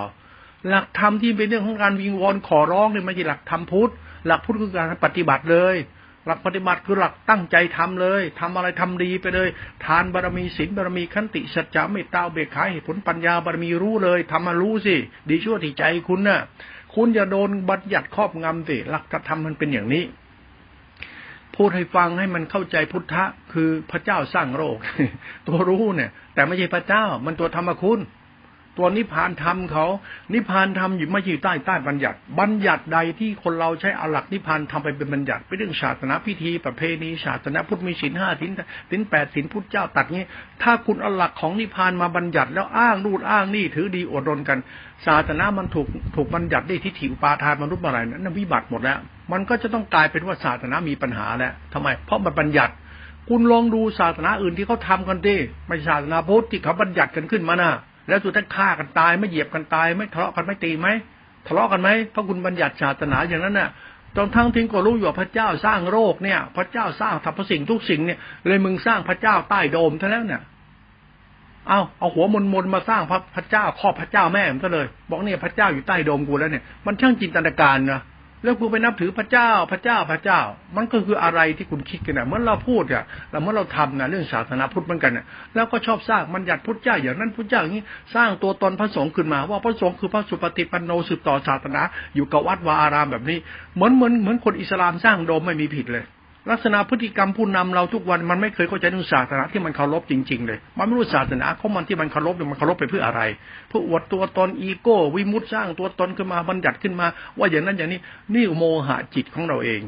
หลักธรรมที่เป็นเรื่องของการวิงวอนขอร้องเนี่ยไม่ใช่หลักธรรมพุทธหลักพุทธคือการปฏิบัติเลย หลักปฏิบัติคือหลักตั้งใจทำเลยทำอะไรทำดีไปเลย ทานบารมีศีลบารมีขันติสัจจะเมตตาเบกขาเหตุผลปัญญาบารมีรู้เลยทำมารู้สิดีชั่วที่ใจคุณนะ่ะคุณอย่าโดนบัญญัติครอบงำสิหลักธรรมมันเป็นอย่างนี้ พูดให้ฟังให้มันเข้าใจพุทธะ คือพระเจ้าสร้างโลกตัวรู้เนี่ย แต่ไม่ใช่พระเจ้า มันตัวธรรมคุณ ตัวนิพพานธรรมเขา นิพพานธรรมอยู่ไม่อยู่ใต้ใต้บัญญัติ บัญญัติใดที่คนเราใช้อหลักนิพพานทำไปเป็นบัญญัติไปเรื่องศาสนาพิธี ประเพณีศาสนาพุทธมีศีลห้าศีลศีลแปดศีลพุทธเจ้าตัดงี้ ถ้าคุณอาหลักของนิพพานมาบัญญัติแล้วอ้างนู่นอ้างนี่ถือดีอดรนกัน ศาสนามันถูกถูกบัญญัติได้ทิฏฐิอุปาทานมนุษย์อะไรนั้นวิบัติหมดแล้ว มันก็จะต้องกลายเป็นว่าศาสนามีปัญหาแหล้วทำไม เพราะมันบัญญัติ คุณลองดูศาสนาอื่นที่เขาทากันดิไม่ศาสนาพุทธที่เขาบัญญัติกันขึ้นมานะ่ะ แล้วสุดท้ายฆ่ากันตายไม่เหยียบกันตาย ไม่ทะเลาะกันไม่ตีไหมทะเลาะกันไหมเพราะคุณบัญญัติศาสนาอย่างนั้นน่ะตอนทั้งทิ้งก็รู้อยู่ว่าพระเจ้าสร้างโลกเนี่ย พระเจ้าสร้างทำสิ่งทุกสิ่งเนี่ยเลยมึงสร้างพระเจ้าใต้โดมเท่านั้นเนี่ยเอาเอาหัวมนมนมาสร้างพระพระเจ้าครอบพระเจ้าแม่มันก็เลย บอกเนี่ยพระเจ้าอยู่ใต้โดมกูแล้วเนี่ยมันช่างจินตนาการนะ แล้วคุณไปนับถือพระเจ้าพระเจ้าพระเจ้า มันก็คืออะไรที่คุณคิดกันนะเมื่อเราพูดอะเราเมื่อเราทำนะเรื่องศาสนาพุทธเหมือนกันนะแล้วก็ชอบสร้างมันหยัดพุทธเจ้าอย่างนั้นพุทธเจ้าอย่างนี้สร้างตัวตนพระสงฆ์ขึ้นมา ว่าพระสงฆ์คือพระสุปฏิปันโนสืบต่อศาสนา อยู่กับวัดวาอารามแบบนี้ เหมือนเหมือนเหมือนคนอิสลามสร้างโดมไม่มีผิดเลย ลักษณะพฤติกรรมผู้นำเราทุกวันมันไม่เคยเข้าใจเรื่องศาสนาที่มันเคารพจริง ๆ เลย มันไม่รู้ศาสนาของมันที่มันเคารพเนี่ยมันเคารพไปเพื่ออะไรเพื่ออวดตัวตนอีโก้ วิมุตสร้างตัวตนขึ้นมาบัญญัติขึ้นมา ว่าอย่างนั้นอย่างนี้นี่โมหะจิตของเราเอง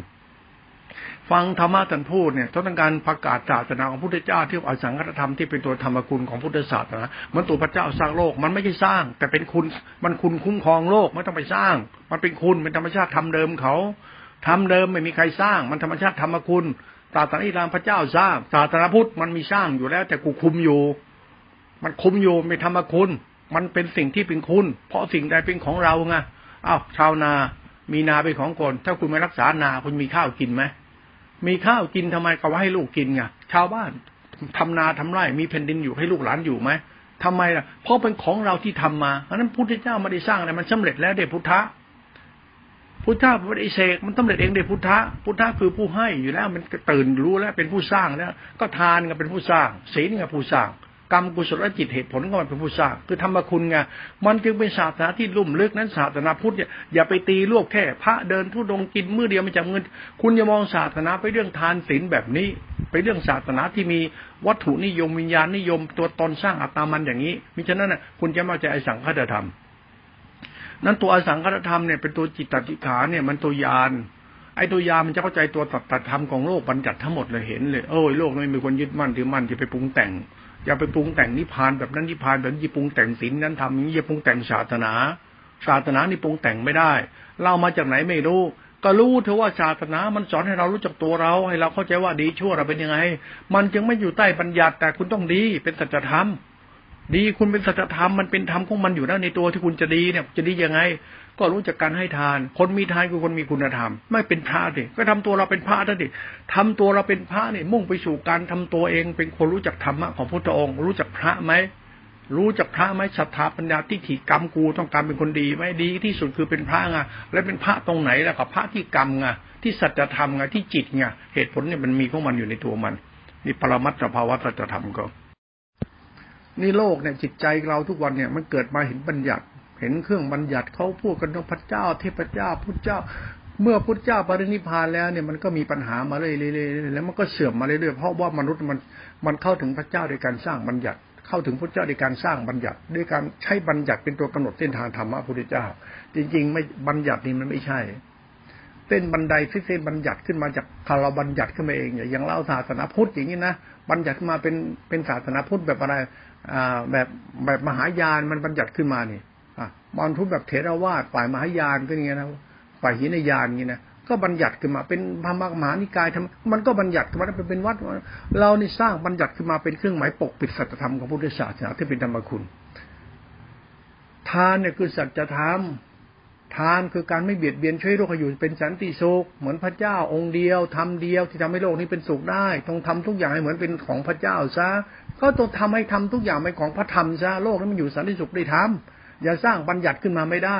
ฟังธรรมะท่านพูดเนี่ยต้องการประกาศศาสนาของพุทธเจ้าที่อาสังฆธรรมที่เป็นตัวธรรมคุณของพุทธศาสนาเหมือนตัวพระเจ้าสร้างโลก มันไม่ใช่สร้าง แต่เป็นคุณมันคุณคุ้มครองโลกไม่ต้องไปสร้าง มันเป็นคุณเป็นธรรมชาติทำเดิมเขา ทำเดิมไม่มีใครสร้าง มันธรรมชาติธรรมคุณศาสนาอิสลามพระเจ้าสร้างศาสนาพุทธมันมีสร้างอยู่แล้ว แต่กูคุมอยู่ มันคุมอยู่ไม่ทำมคุณ มันเป็นสิ่งที่เป็นคุณ เพราะสิ่งใดเป็นของเราไงอ้าวชาวนา มีนาเป็นของคน ถ้าคุณไม่รักษานาคุณมีข้าวกินไหมมีข้าวกินทำไมก็ว่าให้ลูกกินไงชาวบ้านทำนาทำไร่มีแผ่นดินอยู่ให้ลูกหลานอยู่ไหมทำไมล่ะเพราะเป็นของเราที่ทำมาเพราะนั้นพุทธเจ้าไม่ได้สร้างอะไรมันสำเร็จแล้วเด็พุทธะ พุทธะปฏิเสกมันต้องเร็จเองเดยพุทธะพุทธะคือผู้ให้อยู่แล้ว มันตื่นรู้แล้วเป็นผู้สร้างแล้ว ก็ทานก็เป็นผู้สร้างศีลก็ผู้สร้างกรรมกุศลจิตเหตุผลก็มันเป็นผู้สร้างคือธรรมคุณไงมันจึงเป็นศาสนาที่ลุ่มลึกนั้นศาสนาพุทธเนี่ยอย่าไปตีลวกแค่พระเดินทุดงกินมือเดียวไม่จับเงิน คุณอย่ามองศาสนาไปเรื่องทานศีลแบบนี้ ไปเรื่องศาสนาที่มีวัตถุนิยมวิญญาณนิยมตัวตนสร้างอัตามันอย่างนี้มิฉะนั้นน่ะคุณจะมาใจไอสังฆตธรรม นั้นตัวอสังคตธรรมเนี่ยเป็นตัวจิตติขาเนี่ยมันตัวยานไอ้ตัวยามันจะเข้าใจตัวตัดธรรมของโลกบัญญัติทั้งหมดเลยเห็นเลยโอ้ยโลกไม่มีคนยึดมั่นถือมั่นที่ไปปรุงแต่ง อย่าไปปรุงแต่งนิพพานแบบนั้นนิพพานแบบนี้ปรุงแต่งศีลนั้นทำอย่างนี้อย่าปรุงแต่งศาสนา ศาสนานี่ปรุงแต่งไม่ได้เรามาจากไหนไม่รู้ ก็รู้เถอะว่าศาสนา มันสอนให้เรารู้จักตัวเรา ให้เราเข้าใจว่าดีชั่วเราเป็นยังไง มันจึงไม่อยู่ใต้บัญญัติแต่คุณต้องดีเป็นสัจธรรม ดีคุณเป็นสัจธรรมมันเป็นธรรมของมันอยู่แล้วในตัวที่คุณจะดีเนี่ย จะดียังไง ก็รู้จักการให้ทาน คนมีทานคือคนมีคุณธรรม ไม่เป็นพระดิก็ทำตัวเราเป็นพระนั่นดิทำตัวเราเป็นพระเนี่ยมุ่งไปสู่การทำตัวเอง เป็นคนรู้จักธรรมะของพระองค์ รู้จักพระไหมรู้จักพระไหมศรัทธาปัญญาที่ถีกรรมกูต้องการเป็นคนดีไหมดีที่สุดคือเป็นพระไงแล้วเป็นพระตรงไหนแล้วกับพระที่กรรมไงที่สัจธรรมไงที่จิตไงเหตุผลเนี่ยมันมีของมันอยู่ในตัวมันนี่ปรมัตถภาวะสัจธรรมก็ นี่โลกเนี่ยจิตใจเราทุกวันเนี่ยมันเกิดมาเห็นบัญญัติ เห็นเครื่องบัญญัติเขาพูดกันว่าพระเจ้า เทพเจ้าพุทธเจ้า เมื่อพุทธเจ้าปรินิพานแล้วเนี่ยมันก็มีปัญหามาเรื่อยๆแล้วมันก็เสื่อมมาเรื่อยๆเพราะว่ามนุษย์มันมันเข้าถึงพระเจ้าโดยการสร้างบัญญัติ เข้าถึงพระเจ้าโดยการสร้างบัญญัติ ด้วยการใช้บัญญัติเป็นตัวกำหนดเส้นทางธรรมะพุทธเจ้า จริง ๆ ไม่บัญญัตินี่มันไม่ใช่เส้นบันไดที่เส้นบัญญัติขึ้นมาจากคารบัญญัติขึ้นมาเองอย่างเล่าศาสนาพุทธอย่างนี้นะบัญญัติมาเป็นเป็นศาสนาพุทธแบบอะไร แบบแบบมหายานมันบัญญัติขึ้นมานี่มอนทุบแบบเทรวาสฝ่ายมหายานก็อย่างเงี้ยนะฝ่ายหินยานอย่างเงี้นะก็บัญญัติขึ้นมาเป็นพระมหานิกายทำมันก็บัญญัติขึ้นมาเป็นวัด เรานี่สร้างบัญญัติขึ้นมาเป็นเครื่องหมายปกปิดสัจธรรมของพุทธศาสนาที่เป็นธรรมคุณ ทานเนี่ยคือสัจธรรมทานคือการไม่เบียดเบียนช่วยโลกอยู่เป็นสันติสุขเหมือนพระเจ้าองค์เดียวทำเดียวที่ทำให้โลกนี้เป็นสุขได้ต้องทำทุกอย่างให้เหมือนเป็นของพระเจ้าซะ ก็ต้องทำให้ทำทุกอย่างเป็นของพระธรรมซะโลกนี้มันอยู่สันติสุขได้ทำอย่าสร้างบัญญัติขึ้นมาไม่ได้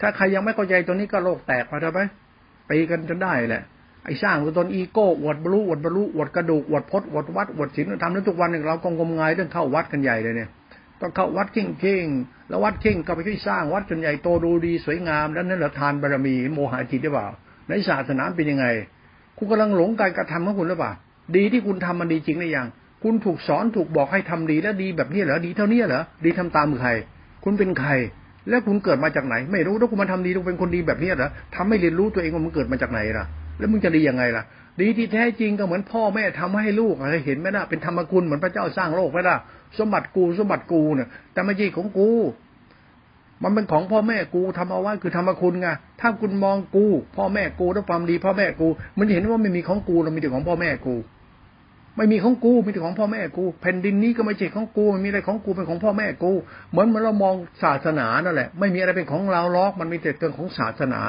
ถ้าใครยังไม่เข้าใจตัวนี้ก็โลกแตกไปแล้วไหมไปกันจนได้แหละไอ้สร้างตัวตนอีโก้อวดบรรลุอวดบรรลุอวดกระดูกอวดพจน์อวดวัดอวดศีลทำนั้นทุกวันหนึ่งเรากองมงายเรื่องเข้าวัดกันใหญ่เลยเนี่ย ต้องเข้าวัดเข่งเข่งแล้ววัดเข่งก็ไปช่วยสร้างวัดจนใหญ่โตดูดีสวยงามแล้วนั่นแหละทานบารมีโมหะจิตได้เปล่าในศาสนาเป็นยังไง คุณกำลังหลงการกระทำของคุณหรือเปล่าดีที่คุณทำมันดีจริงหรือยัง คุณถูกสอนถูกบอกให้ทำดีแล้วดีแบบนี้เหรอดีเท่านี้เหรอดีทำตามใคร คุณเป็นใคร แล้วคุณเกิดมาจากไหน ไม่รู้ถ้าคุณมาทำดีคุณเป็นคนดีแบบนี้เหรอทำไม่เรียนรู้ตัวเองว่ามันเกิดมาจากไหนล่ะ แล้วมึงจะดียังไงล่ะ ดีที่แท้จริงก็เหมือนพ่อแม่ทำให้ลูกอะไรเห็นไหมล่ะเป็นธรรมคุณเหมือนพระเจ้าสร้างโลกไหมล่ะสมบัติกูสมบัติกูเนี่ยแต่ไม่ใช่ของกู มันเป็นของพ่อแม่กูทำเอาไว้คือธรรมคุณไงถ้าคุณมองกู พ่อแม่กูด้วยความดีพ่อแม่กู มันเห็นว่าไม่มีของกูเรามีแต่ของพ่อแม่กู ไม่มีของกูมีแต่ของพ่อแม่กู แผ่นดินนี้ก็ไม่ใช่ของกูมันมีอะไรของกูเป็นของพ่อแม่กู เหมือนเมือนเรามองศาสนานั่นแหละ ไม่มีอะไรเป็นของเราล็อก มันมีแต่เรื่องของศาสนา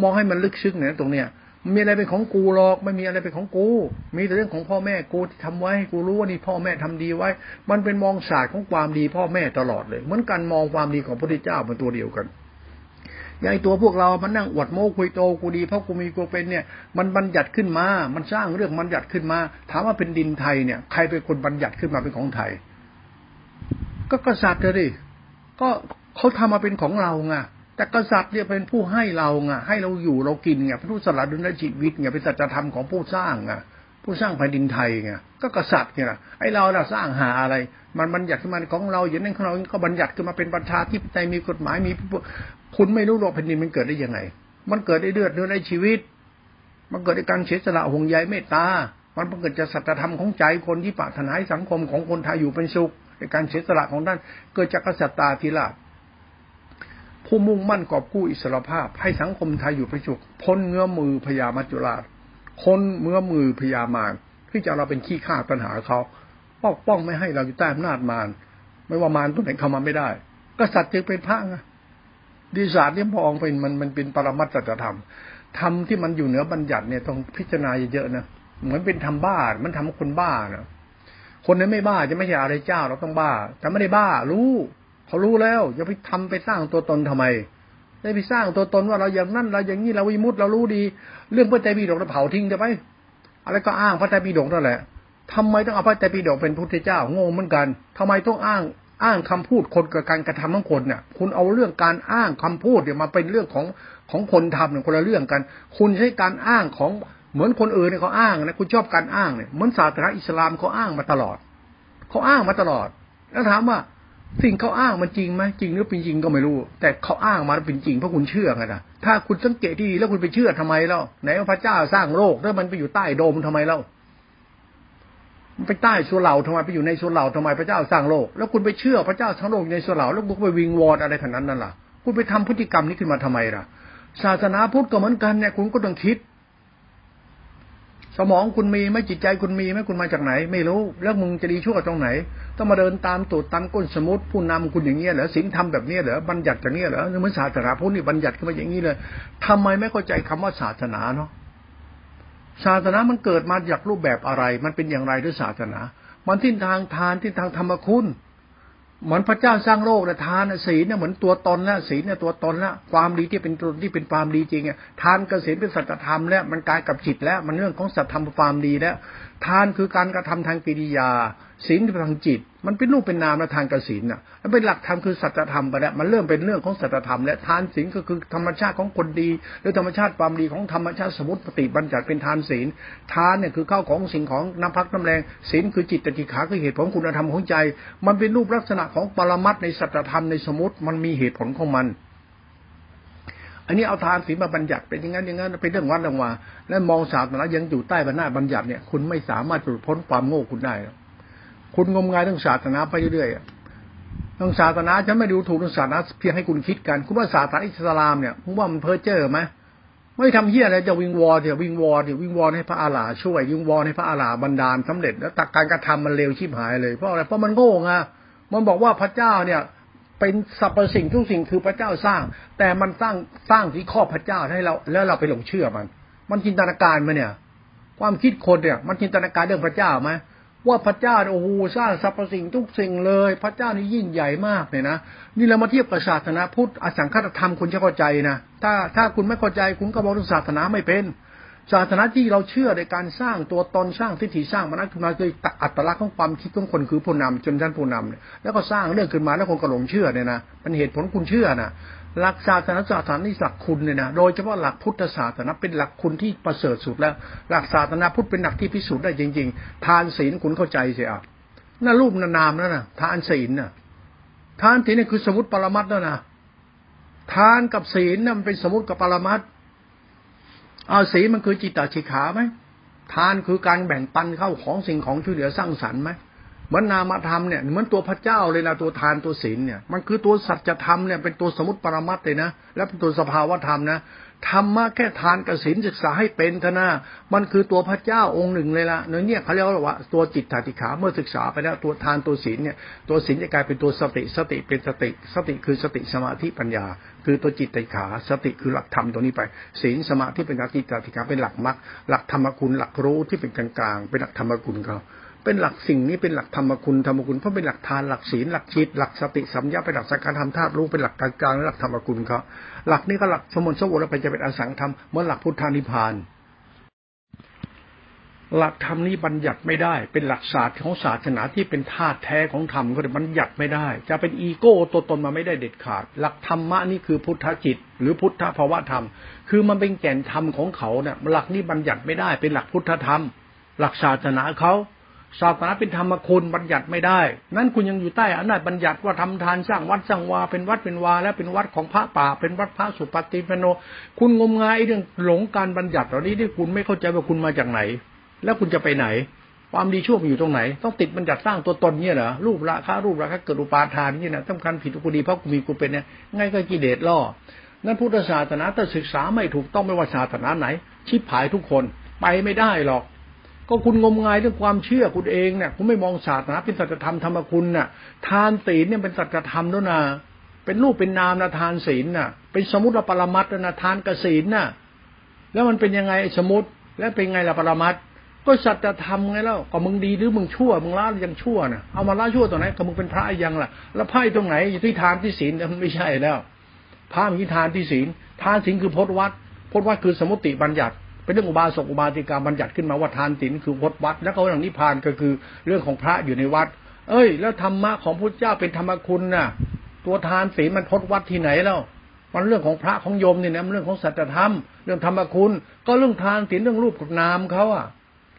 มองให้มันลึกซึ้งเนี่ยตรงเนี้ยมีอะไรเป็นของกูหรอก ไม่มีอะไรเป็นของกู มีแต่เรื่องของพ่อแม่กูที่ทำไว้ กูรู้ว่านี่พ่อแม่ทำดีไว้ มันเป็นมองศาสตร์ของความดีพ่อแม่ตลอดเลย เหมือนกันมองความดีของพระพุทธเจ้าเป็นตัวเดียวกัน ยายตัวพวกเรามันนั่งอวดโม้คุยโตกูดีเพราะกูมีกูเป็นเนี่ย มันบัญญัติขึ้นมา มันสร้างเรื่องบัญญัติขึ้นมา ถามว่าเป็นดินไทยเนี่ย ใครเป็นคนบัญญัติขึ้นมาเป็นของไทย ก็กษัตริย์เลยก็เขาทำมาเป็นของเราไงแต่กษัตริย์เนี่ยเป็นผู้ให้เราไงให้เราอยู่เรากินไงเป็นผู้สละดุลชีวิตไงเป็นสัจธรรมของผู้สร้างไงผู้สร้างแผ่นดินไทยไงก็กษัตริย์ไงล่ะไอเราเราสร้างหาอะไร มันบัญญัติขึ้นมาของเราอย่างนั้นของเราก็บัญญัติขึ้นมาเป็นประชาธิปไตยมีกฎหมายมี คุณไม่รู้หรอกแผ่นดินมันเกิดได้ยังไง มันเกิดได้เลือดเนื้อในชีวิต มันเกิดในการเสียสละห่วงใยเมตตา มันเกิดจากสัจธรรมของใจคนที่ปรารถนาให้สังคมของคนไทยอยู่เป็นสุขในการเสียสละของท่านเกิดจากกษัตริย์ตาธิราชผู้มุ่งมั่นกอบกู้อิสรภาพ ให้สังคมไทยอยู่เป็นสุขพ้นเงื้อมือพญามัจจุราชคนเมื่อมือพญามารที่จะเราเป็นขี้ข้าปัญหาเขาปกป้องไม่ให้เราอยู่ใต้อำนาจมารไม่ว่ามารตัวไหนเข้ามาไม่ได้ กษัตริย์จึงเป็นพระไง ดีศาสตร์เนี่ยพองเป็นมันมันเป็นปรมัตถธรรมธรรมที่มันอยู่เหนือบัญญัติเนี่ยต้องพิจารณาเยอะๆนะเหมือนเป็นทำบ้า มันทำคนบ้านะคนนั้นไม่บ้าจะไม่ใช่อะไรเจ้าเราต้องบ้า แต่ไม่ได้บ้า รู้เขารู้แล้วอย่าไปทำไปสร้างตัวตนทำไมได้ไปสร้างตัวตนว่าเราอย่างนั้นเราอย่างนี้เราวิมุตเรารู้ดี เรื่องพระใจปีดกเราเผาทิ้งได้ไหมอะไรก็อ้างพระใจปีดกนั่นแหละทำไมต้องเอาพระใจปีดกเป็นพุทธเจ้างงเหมือนกันทำไมต้องอ้าง อ้างคำพูดคนกับการกระทำของคนเนี่ยคุณเอาเรื่องการอ้างคำพูดเนี่ยมาเป็นเรื่องของของคนทำเนี่ยคนละเรื่องกัน คุณใช้การอ้างของเหมือนคนอื่นเนี่ยเขาอ้างนะคุณชอบการอ้างเนี่ยเหมือนศาสนาอิสลามเขาอ้างมาตลอดเขาอ้างมาตลอด แล้วถามว่าสิ่งเขาอ้างมันจริงไหมจริงหรือเป็นจริงก็ไม่รู้ แต่เขาอ้างมาเป็นจริงเพราะคุณเชื่อไงนะถ้าคุณสังเกตที่ดีแล้วคุณไปเชื่อทำไมเล่าไหนว่าพระเจ้าสร้างโลกแล้วมันไปอยู่ใต้โดมทำไมเล่า ไปใต้ส่เหล่าทำไมไปอยู่ในส่เหล่าทำไมพระเจ้าสร้างโลก แล้วคุณไปเชื่อพระเจ้าสร้างโลกในส่วนเหล่าแล้วคุณไปวิงวอนอะไรขนาดนั้นล่ะ คุณไปทำพฤติกรรมนี้ขึ้นมาทำไมล่ะ ศาสนาพุทธก็เหมือนกันเนี่ยคุณก็ต้องคิด สมองคุณมีไหมจิตใจคุณมีไหมคุณมาจากไหน ไม่รู้ แล้วมึงจะดีชั่วตรงไหน ต้องมาเดินตามตูดตามก้นสมุติผู้นำคุณอย่างเงี้ยเหรอศีลธรรมแบบเนี้เหรอบัญญัติอย่างเงี้ยเหรอเหมือนศาสนาพุทธนี่บัญญัติขึ้นมาอย่างนี้เลยทำไมไม่เข้าใจคำว่าศาสนาเนาะ ศาสนามันเกิดมาจากรูปแบบอะไร มันเป็นอย่างไรด้วยศาสนา มันทิศทางทานทิศทางธรรมคุณเหมือนพระเจ้าสร้างโลกนะทานศีลเนี่ยเหมือนตัวตนละศีลเนี่ยตัวตนละความดีที่เป็นตัวที่เป็นความดีจริงอะทานกสินเป็นสัจธรรมแล้วมันกลายกับจิตแล้ว มันเรื่องของสัจธรรมความดีแล้ว ทานคือการกระทำทางกิริยา ศีลคือทางจิต มันเป็นรูปเป็นนามและทางกสินอะมันเป็นหลักธรรมคือสัจธรรมไปแล้วมันเริ่มเป็นเรื่องของสัจธรรมและทานศีลก็คือธรรมชาติของคนดีหรือธรรมชาติความดีของธรรมชาติสมุติปฏิบัญญัติเป็นทานศีลทานเนี่ยคือข้าวของสิ่งของน้ำพักน้ำแรงศีลคือจิตตติขาคือเหตุผลคุณธรรมของใจ มันเป็นรูปลักษณะของปรมัตในสัจธรรมในสมุติมันมีเหตุผลของมันอันนี้เอาทานศีลมาบัญญัติเป็นอย่างนั้นอย่างนั้นเป็นเรื่องวัดเรื่องว่าแล้วมองศาสนายังอยู่ใต้บรรณาบัญญัติเนี่ยคุณไม่สามารถหลุดพ้นความโง่คุณได้ คุณงมงายเรื่องศาสนาไปเรื่อยๆเรื่องศาสนาฉันไม่ดูถูกเรื่องศาสนาเพียงให้คุณคิดกัน คุณว่าศาสนาอิสลามเนี่ยคุณว่ามันเพ้อเจ้อไหมไม่ทำเหี้ยอะไรจะวิงวอร์เดี๋ยววิงวอร์เดี๋ยววิงวอร์ให้พระอาลาช่วยวิงวอร์ให้พระอาลาบันดาลสำเร็จแล้วตักการกระทำมันเลวชิบหายเลยเพราะอะไรเพราะมันโง่ไงมันบอกว่าพระเจ้าเนี่ยเป็นสรรพสิ่งทุกสิ่งคือพระเจ้าสร้าง แต่มันสร้างสร้างที่ข้อพระเจ้าให้เราแล้วเราไปหลงเชื่อมัน มันจินตนาการมาเนี่ย ความคิดคนเนี่ย มันจินตนาการเรื่องพระเจ้าไหม ว่าพระเจ้าโอ้โหสร้างสรรพสิ่งทุกสิ่งเลย พระเจ้านี่ยิ่งใหญ่มากเลยนะนี่เรามาเทียบกับศาสนาพุทธอสังคตธรรมคุณจะเข้าใจนะถ้าถ้าคุณไม่เข้าใจคุณก็บอกว่าศาสนาไม่เป็น ศาสนาที่เราเชื่อในการสร้างตัวตนสร้างทิฏฐิสร้างมนุษย์ขึ้นมาคืออัตลักษณ์ของความคิดของคนคือผู้นำจนท่านผู้นำเนี่ยแล้วก็สร้างเรื่องขึ้นมาแล้วคนก็หลงเชื่อเนี่ยนะเป็นเหตุผลคุณเชื่อนะหลักศาสนาศาสนานี่หลักคุณเนี่ยนะโดยเฉพาะหลักพุทธศาสนาเป็นหลักคุณที่ประเสริฐสุดแล้ว หลักศาสนาพุทธเป็นหลักที่พิสูจน์ได้จริง ๆ ทานศีลคุณเข้าใจเสียอะนั่นรูปนามนั่นนะทานศีลน่ะทานศีลนี่คือสมุติปรมัตถ์แล้วนะทานกับศีลน่ะมันเป็นสมุติกับปรมัตถ์ เอาศีลมันคือจิตตชิขาไหมทานคือการแบ่งปันเข้าของสิ่งของช่วยเหลือสร้างสรรค์ไหมเหมือนนามธรรมเนี่ยเหมือนตัวพระเจ้าเลยนะตัวทานตัวศีลเนี่ย มันคือตัวสัจธรรมเนี่ยเป็นตัวสมุติปรมัตเลยนะ และเป็นตัวสภาวธรรมนะ ธรรมะแค่ทานกับศีลศึกษาให้เป็นเถอะนะมันคือตัวพระเจ้าองค์หนึ่งเลยละเนี่ยเขาเรียกว่าตัวจิตถาติขาเมื่อศึกษาไปแล้วตัวทานตัวศีลเนี่ยตัวศีลจะกลายเป็นตัวสติสติเป็นสติ สติคือสติสมาธิปัญญา คือตัวจิตติขาสติคือหลักธรรมตัวนี้ไปศีลสมาธิเป็นหลักจิตติขาเป็นหลักมรรคหลักธรรมคุณหลักรู้ที่เป็นกลางๆเป็นหลักธรรมคุณเขาเป็นหลักสิ่งนี้เป็นหลักธรรมคุณธรรมคุณเพราะเป็นหลักทานหลักศีลหลักจิตหลักสติสัมยาเป็นหลักสังการธรรมธาตุรู้เป็นหลักกลางๆและหลักธรรมคุณเขา หลักนี้ก็หลักสมุนสมุนแล้วไปจะเป็นอสังธรรมเหมือนหลักพุทธานิพาน หลักธรรมนี้บัญญัติไม่ได้ เป็นหลักศาสตร์ของศาสนาที่เป็นธาตุแท้ของธรรมก็เลยบัญญัติไม่ได้ จะเป็นอีโก้ตัวตนมาไม่ได้เด็ดขาด หลักธรรมะนี่คือพุทธจิต หรือพุทธภาวะธรรม คือมันเป็นแก่นธรรมของเขาเนี่ยหลักนี้บัญญัติไม่ได้ เป็นหลักพุทธธรรม หลักศาสนาเขา ศาสนาเป็นธรรมคุณบัญญัติไม่ได้ นั้นคุณยังอยู่ใต้อำนาจบัญญัติว่าทำทานสร้างวัดสร้างวาเป็นวัดเป็นวา แล้วเป็นวัดของพระป่า เป็นวัดพระสุปฏิปโน คุณงมงายเรื่องหลงการบัญญัติเหล่านี้ที่คุณไม่เข้าใจว่าคุณมาจากไหน แล้วคุณจะไปไหน ความดีชั่วมันอยู่ตรงไหน ต้องติดบัญญัติสร้างตัวตนเนี่ยเหรอรูปราคารูปราคาเกิดอุปาทานนี่นะสำคัญผิดกูดีเพราะกูมีกูเป็นเนี่ยง่ายก็กิเลสล่อนั้นพุทธศาสนาถ้าศึกษาไม่ถูกต้องไม่ว่าศาสนาไหน ชิบหายทุกคนไปไม่ได้หรอก ก็คุณงมงายเรื่องความเชื่อคุณเองเนี่ยคุณไม่มองศาสนาเป็นสัจธรรมธรรมคุณน่ะ ทานศีลเนี่ยเป็นสัจธรรมด้วนะเป็นรูปเป็นนามนะทานศีลน่ะ เป็นสมุติปรมัตถนะทานกศีลน่ะ แล้วมันเป็นยังไงสมุติแล้วเป็นไงละปรมัตถก็สัจธรรมไงแล้วก็มึงดีหรือมึงชั่วมึงละยังชั่วน่ะเอามาละชั่วตรงไหนก็มึงเป็นพระยังล่ะ แล้วไพ่ตรงไหนอยู่ที่ทานที่ศีลมันไม่ใช่แล้วพระมีทานที่ศีลทานศีลคือพจนวัดพจนวัดคือสมุติบัญญัติ เป็นเรื่องอุบาสกอุบาสิกาบัญญัติขึ้นมาว่าทานศีลคือวัดวัด แล้วก็เรื่องนิพพานก็คือเรื่องของพระอยู่ในวัด เอ้ย แล้วธรรมะของพระเจ้าเป็นธรรมคุณน่ะ ตัวทานศีลมันพดวัดที่ไหนแล้วมันเรื่องของพระของโยมเนี่ยนะมันเรื่องของสัจธรรม เรื่องธรรมคุณ ก็เรื่องทานศีลเรื่องรูปกับนามเขาอะ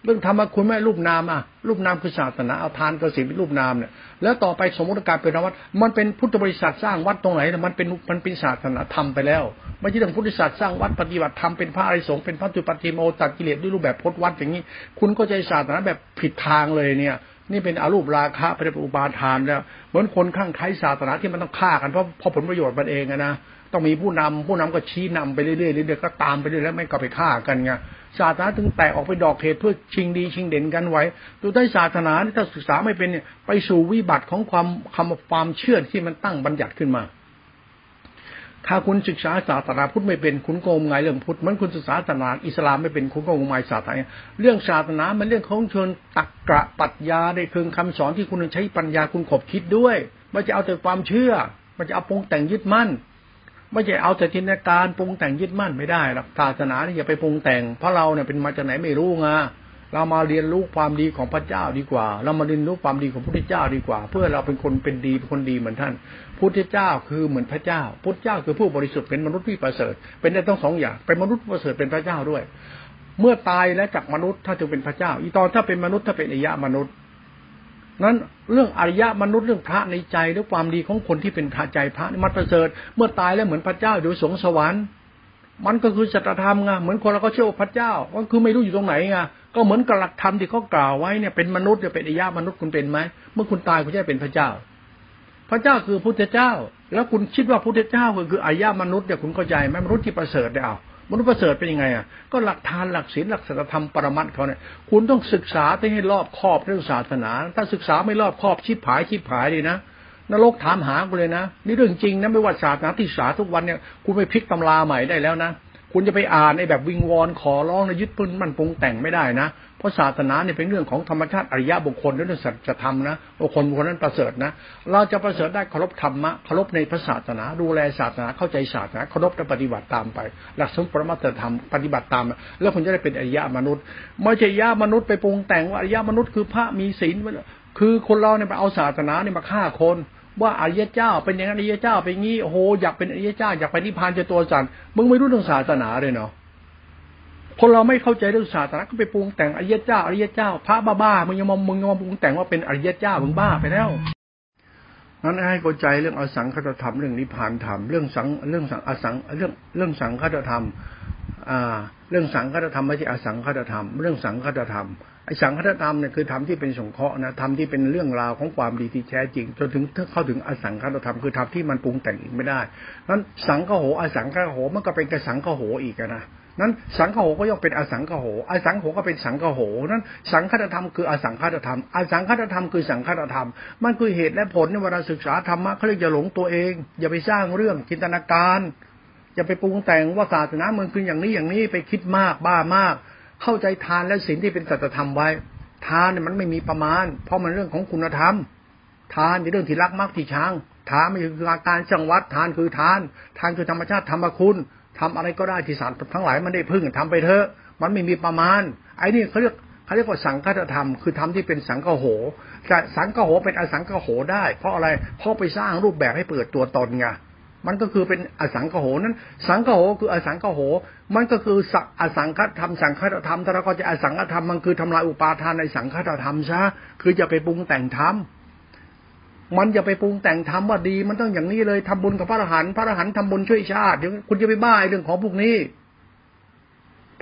เรื่องธรรมคุณไม่รูปนามอะรูปนามคือศาสนาเอาทานกสิเป็นรูปนามเนี่ยแล้วต่อไปสมมติการเป็นวัดมันเป็นพุทธบริษัทสร้างวัดตรงไหนมันเป็นมันเป็นศาสนาธรรมไปแล้วไม่ใช่เรื่องพุทธศาสตร์สร้างวัดปฏิบัติธรรมเป็นพระอริสงฆ์เป็นพระจุปฏิโมตัดกิเลสด้วยรูปแบบพจนวัดอย่างนี้ คุณก็ใจศาสนาแบบผิดทางเลยเนี่ยนี่เป็นอารูปราคะเป็นอุปาทานแล้วเหมือนคนข้างใครศาสนาที่มันต้องฆ่ากันเพราะเพราะผลประโยชน์มันเองนะ ต้องมีผู้นำผู้นำก็ชี้นำไปเรื่อยๆเรื่อยๆก็ตามไปเรื่อยแล้วไม่ก็ไปฆ่ากันไงศาสนาถึงแตกออกไปดอกเหตุเพื่อชิงดีชิงเด่นกันไว้ตัวใต้ศาสนาถ้าศึกษาไม่เป็นเนี่ยไปสู่วิบัติของความคำความเชื่อที่มันตั้งบัญญัติขึ้นมา ถ้าคุณศึกษาศาสนาพุทธไม่เป็นคุณโกงไงเรื่องพุทธมันคุณศึกษาศาสนาอิสลามไม่เป็นคุณโกงไงศาสนาเรื่องศาสนามันเรื่องของเชิญตักกะปัญญาได้คือคำสอนที่คุณใช้ปัญญาคุณขบคิดด้วยไม่จะเอาแต่ความเชื่อ มันจะเอาปงแต่งยึดมั่น ไม่ใช่เอาแต่จินตนาการปรุงแต่งยึดมั่นไม่ได้หรอกศาสนาเนี่ยอย่าไปปรุงแต่ง เพราะเราเนี่ยเป็นมาจากไหนไม่รู้ไงเรามาเรียนรู้ความดีของพระเจ้าดีกว่า เรามาเรียนรู้ความดีของพระพุทธเจ้าดีกว่า เพื่อเราเป็นคนเป็นดีเป็นคนดีเหมือนท่าน พุทธเจ้าคือเหมือนพระเจ้า พุทธเจ้าคือผู้บริสุทธิ์เป็นมนุษย์ที่ประเสริฐ เป็นได้ต้องสองอย่าง เป็นมนุษย์ประเสริฐเป็นพระเจ้าด้วย เมื่อตายแล้วจากมนุษย์ถ้าจะเป็นพระเจ้า อีตอนถ้าเป็นมนุษย์ถ้าเป็นอิยะมนุษย์ นั้นเรื่องอริยะมนุษย์เรื่องพระในใจหรือความดีของคนที่เป็นพระใจพระมันประเสริฐเมื่อตายแล้วเหมือนพระเจ้าอยู่สงสวรรค์มันก็คือสัจธรรมไงเหมือนคนเราก็เชื่อพระเจ้าก็คือไม่รู้อยู่ตรงไหนไงก็เหมือนกับหลักธรรมที่เขากล่าวไว้เนี่ยเป็นมนุษย์เนี่ยเป็นอริยะมนุษย์คุณเป็นไหมเมื่อคุณตายคุณจะเป็นพระเจ้า พระเจ้าคือพุทธเจ้า แล้วคุณคิดว่าพุทธเจ้าคืออริยะมนุษย์เนี่ยคุณเข้าใจไหมมนุษย์ที่ประเสริฐเนี่ยเอา มนุษย์ประเสริฐเป็นยังไงอะก็หลักทานหลักศีลหลักศีลธรรมปรมัตเขาเนี่ยคุณต้องศึกษาให้รอบครอบเรื่องศาสนา ถ้าศึกษาไม่รอบครอบชิบหายชิบหายเลยนะนรกถามหากูเลยนะนี่เรื่องจริงนะไม่ว่าศาสนาที่ศาทุกวันเนี่ยคุณไปพลิกตำราใหม่ได้แล้วนะ คุณจะไปอ่านในแบบวิงวอนขอร้องในยึดพื้นมันปรุงแต่งไม่ได้นะ เพราะศาสนาเนี่ยเป็นเรื่องของธรรมชาติอริยะบุคคลเรื่องสัจธรรมนะบุคคลบุคคลนั้นประเสริฐนะ เราจะประเสริฐได้เคารพธรรมะเคารพในพระศาสนา ดูแลศาสนาเข้าใจศาสนาเคารพและปฏิบัติตามไป หลักสมปรมาตธรรมปฏิบัติตาม แล้วคุณจะได้เป็นอริยะมนุษย์ไม่ใช่อริยะมนุษย์ไปปรุงแต่งว่าอริยะมนุษย์คือพระมีศีลคือคนเราเนี่ยไปเอาศาสนาเนี่ยมาฆ่าคน ว่าอริยเจ้า เป็นอย่างนั้นอริยเจ้าเป็นงี้โอ้โหอยากเป็นอริยเจ้าอยากไปนิพพานจะตัวสันมึงไม่รู้เรื่องศาสนาเลยเนาะคนเราไม่เข้าใจเรื่องศาสนาก็ไปปรุงแต่งอริยเจ้าอริยเจ้า พระบ้าๆมึงยังมองมึงยังมองปรุงแต่งว่าเป็นอริยเจ้ามึงบ้าไปแล้วนั้นให้เข้าใจเรื่องอสังคตธรรมเรื่องนิพพานธรรมเรื่องสังเรื่องสังอสังเรื่องเรื่องสังคตธรรม อ่า เรื่องสังคตธรรมไม่ใช่อสังคตธรรม เรื่องสังคตธรรม ไอสังคตธรรมเนี่ยคือธรรมที่เป็นสงเคราะห์นะธรรมที่เป็นเรื่องราวของความดีที่แท้จริง จนถึงเข้าถึงอสังคตธรรมคือธรรมที่มันปรุงแต่งอีกไม่ได้นั้นสังคโหอสังคโหมันก็เป็นกระสังคโหอีกนะนั้นสังคโหก็ย่อมเป็นอสังคโหอสังโหก็เป็นสังคโหนั้น สังคตธรรมคืออสังคตธรรมอสังคตธรรมคือสังคตธรรม มันคือเหตุและผลในเวลาศึกษาธรรมะเขาเรียกอย่าหลงตัวเอง อย่าไปสร้างเรื่องจินตนาการอย่าไปปรุงแต่งว่าศาสนามันคืออย่างนี้อย่างนี้ไปคิดมากบ้ามาก เข้าใจทานและศีลที่เป็นสัจธรรมไว้ ทานเนี่ยมันไม่มีประมาณ เพราะมันเรื่องของคุณธรรม ทานเป็นเรื่องที่รักมักที่ชังทานไม่คืออาการจังวัดทานคือทาน ทานคือธรรมชาติธรรมคุณทำอะไรก็ได้ที่สารทั้งหลายมันได้พึ่งทำไปเถอะมันไม่มีประมาณ ไอ้นี่เขาเรียกเขาเรียกว่าสังฆธรรม คือธรรมที่เป็นสังฆโหแต่สังฆโหเป็นอสังฆโหได้ เพราะอะไรเพราะไปสร้างรูปแบบให้เปิดตัวตนไง มันก็คือเป็นอสังขโหนั้น สังขโหคืออสังขโห มันก็คือสัอสังคธรรมสังคธรรมถ้าเราก็จะอสังคธรรมมันคือทำลายอุปาทานในสังคธรรมซะคือจะไปปรุงแต่งธรรมมันอย่าไปปรุงแต่งธรรมว่าดี มันต้องอย่างนี้เลยทำบุญกับพระอรหันต์พระอรหันต์ทำบุญช่วยชาติเดี๋ยวคุณจะไปบ้าเรื่องของพวกนี้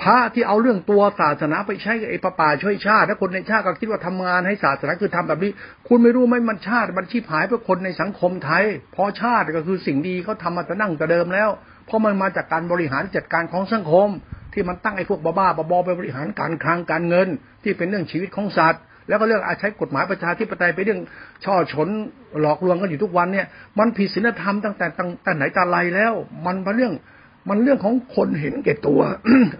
พระที่เอาเรื่องตัวศาสนาไปใช้ไอ้ประป่าช่วยชาติถ้าคนในชาติก็คิดว่าทำงานให้ศาสนาคือทำแบบนี้ คุณไม่รู้ไหมมันชาติมันชีพหายเพื่อคนในสังคมไทย พอชาติก็คือสิ่งดีเขาทามาแต่นั่งแต่เดิมแล้ว เพราะมันมาจากการบริหารจัดการของสังคม ที่มันตั้งไอ้พวกบ้าๆบอๆไปบริหารการคลังการเงิน ที่เป็นเรื่องชีวิตของสัตว์แล้วก็เรื่องอาใช้กฎหมายประชาธิปไตยไปเรื่องช่อฉนหลอกลวงกันอยู่ทุกวันเนี่ย มันผิดศีลธรรมตั้งแต่ตั้งแต่ไหนแต่ไรแล้ว มันเป็นเรื่อง มันเรื่องของคนเห็นแก่ตัว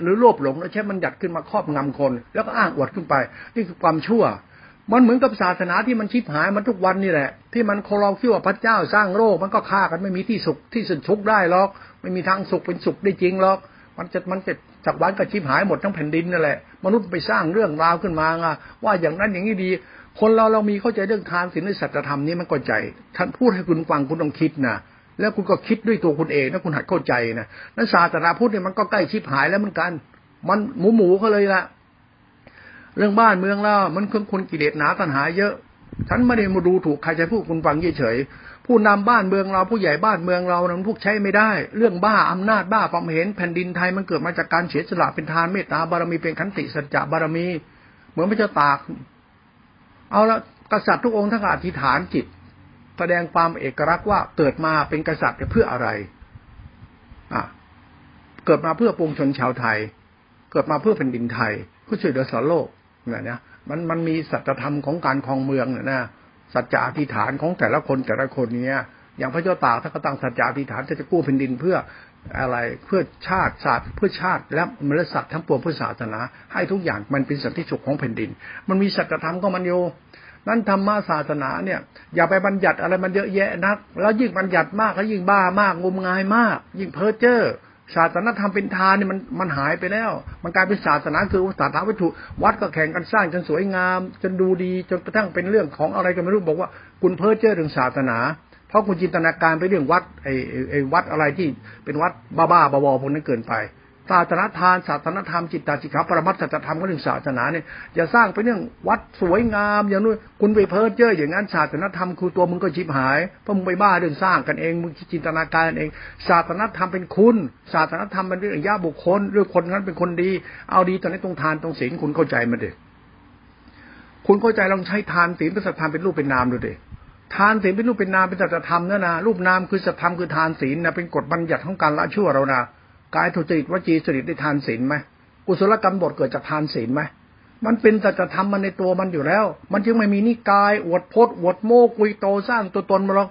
หรือโลภหลงแล้วใช้มันหยัดขึ้นมาครอบงำคน แล้วก็อ้างอวดขึ้นไป นี่คือความชั่ว มันเหมือนกับศาสนาที่มันชิบหายมันทุกวันนี่แหละ ที่มันโคเราคิดว่าพระเจ้าสร้างโลกมันก็ฆ่ากันไม่มีที่สุขที่สุดทุกได้หรอก ไม่มีทางสุขเป็นสุขได้จริงหรอก มันจะมันจะจากวันก็ชิบหายหมดทั้งแผ่นดินนั่นแหละมนุษย์ไปสร้างเรื่องราวขึ้นมาไงว่าอย่างนั้นอย่างนี้ดี คนเราเรามีเข้าใจเรื่องทานศีลในสัจธรรมนี้มันก็ใจท่านพูดให้คุณฟังคุณต้องคิดนะ แล้วคุณก็คิดด้วยตัวคุณเองนะคุณหัดเข้าใจนะนั้นศาสนาพุทธเนี่ยมันก็ใกล้ชิบหายแล้วเหมือนกัน มันหมูหมูเขาเลยละเรื่องบ้านเมืองแล้วมันเครื่องคนกิเลสหนาตัณหาเยอะฉันไม่ได้มาดูถูกใครจะพูดคุณฟังเฉยๆผู้นำบ้านเมืองเราผู้ใหญ่บ้านเมืองเรานั้นพวกใช้ไม่ได้ เรื่องบ้าอำนาจบ้าความเห็นแผ่นดินไทยมันเกิดมาจากการเสียสละเป็นทานเมตตาบารมีเป็นขันติสัจจะบารมี เหมือนพระเจ้าตาก เอาละกษัตริย์ทุกองค์ทั้งอธิษฐานจิต แสดงความเอกลักษณ์ว่าเกิดมาเป็นกษัตริย์เพื่ออะไรอะเกิดมาเพื่อปวงชนชาวไทย เกิดมาเพื่อแผ่นดินไทยเพื่อช่วยเหลือสารโลกเนี่ยนะมันมันมีสัจธรรมของการครองเมืองเนี่ยนะสัจจะอธิษฐานของแต่ละคนแต่ละคนเนี้ยอย่างพระเจ้าตากถ้าเขาตั้งสัจจะอธิษฐานจะจะกู้แผ่นดินเพื่ออะไรเพื่อชาติศาสตร์เพื่อชาติและมรสัตว์ทั้งปวงเพื่อศาสนา ให้ทุกอย่างมันเป็นสันติสุขของแผ่นดิน มันมีสัจธรรมก็มันอยู่ นั้นธรรมะศาสนาเนี่ย อย่าไปบัญญัติอะไรมันเยอะแยะนัก แล้วยิ่งบัญญัติมากก็ยิ่งบ้ามากงมงายมาก ยิ่งเพ้อเจ้อศาสนาธรรมเป็นทานเนี่ยมันมันหายไปแล้ว มันกลายเป็นศาสนาคือศาสนาวัตถุ วัดก็แข่งกันสร้างจนสวยงาม จนดูดีจนกระทั่งเป็นเรื่องของอะไรก็ไม่รู้บอกว่า คุณเพ้อเจ้อเรื่องศาสนา เพราะคุณจินตนาการไปเรื่องวัดไอ้ไอ้วัดอะไรที่เป็นวัดบ้าๆบอๆพวกนั้นเกินไป ศาสนาทานศาสนาธรรมจิตตาสิกขาปรมัตถธรรมก็เรื่องศาสนาเนี่ยอย่าสร้างไปเรื่องวัดสวยงามอย่างนู้นคุณไปเพ้อเจ้ออย่างนั้นศาสนาธรรมคือตัวมึงก็ชิบหายเพราะมึงไปบ้าเรื่องสร้างกันเองมึงจินตนาการเอง ศาสนาธรรมเป็นคุณ ศาสนาธรรมเป็นเรื่องญาบุคคลเรื่องคนนั้นเป็นคนดี เอาดีตอนนี้ตรงทานตรงศีลคุณเข้าใจมาเด็กคุณเข้าใจลองใช้ทานศีลเป็นสัตธรรมเป็นรูปเป็นนามดูเด็กทานศีลเป็นรูปเป็นนามเป็นสัจธรรมนะนะรูปนามคือสัจธรรมคือทานศีลนะเป็นกฎบัญญัติของการละชั่วเรานะ กายทุจริตวจีสุริตได้ทานศีลไหมกุศลกรรมบทเกิดจากทานศีลไหมมันเป็นสัจธรรมมันในตัวมันอยู่แล้ว มันจึงไม่มีนิกายอวดพจน์อวดโมกุยโตสร้างตัวตนมาหรอก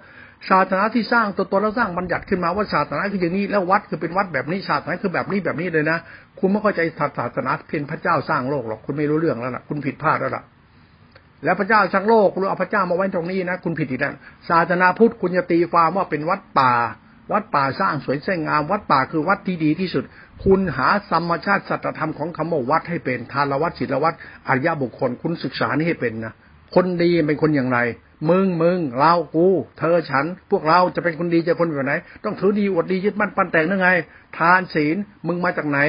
ศาสนาที่สร้างตัวตนแล้วสร้างบัญญัติขึ้นมาว่าศาสนาคืออย่างนี้แล้ววัดคือเป็นวัดแบบนี้ศาสนาคือแบบนี้แบบนี้เลยนะคุณไม่เข้าใจศาสนาเพียงพระเจ้าสร้างโลกหรอกคุณไม่รู้เรื่องแล้วล่ะคุณผิดพลาดแล้วล่ะแล้วพระเจ้าสร้างโลกคุณเอาพระเจ้ามาไว้ตรงนี้นะคุณผิดอีกแล้วศาสนาพุทธคุณจะตีความว่าเป็นวัดป่า วัดป่าสร้างสวยสวยงามวัดป่าคือวัดที่ดีที่สุด คุณหาธรรมชาติสัจธรรมของคำว่าวัดให้เป็นทานวัดศีลวัดอริยบุคคล คุณศึกษานี่ให้เป็นนะคนดีเป็นคนอย่างไร มึงมึงเรากู เธอฉัน พวกเราจะเป็นคนดีจะคนแบบไหน ต้องถือดีอวดดียึดมั่นปั้นแต่งนั่นไง ทานศีลมึงมาจากไหน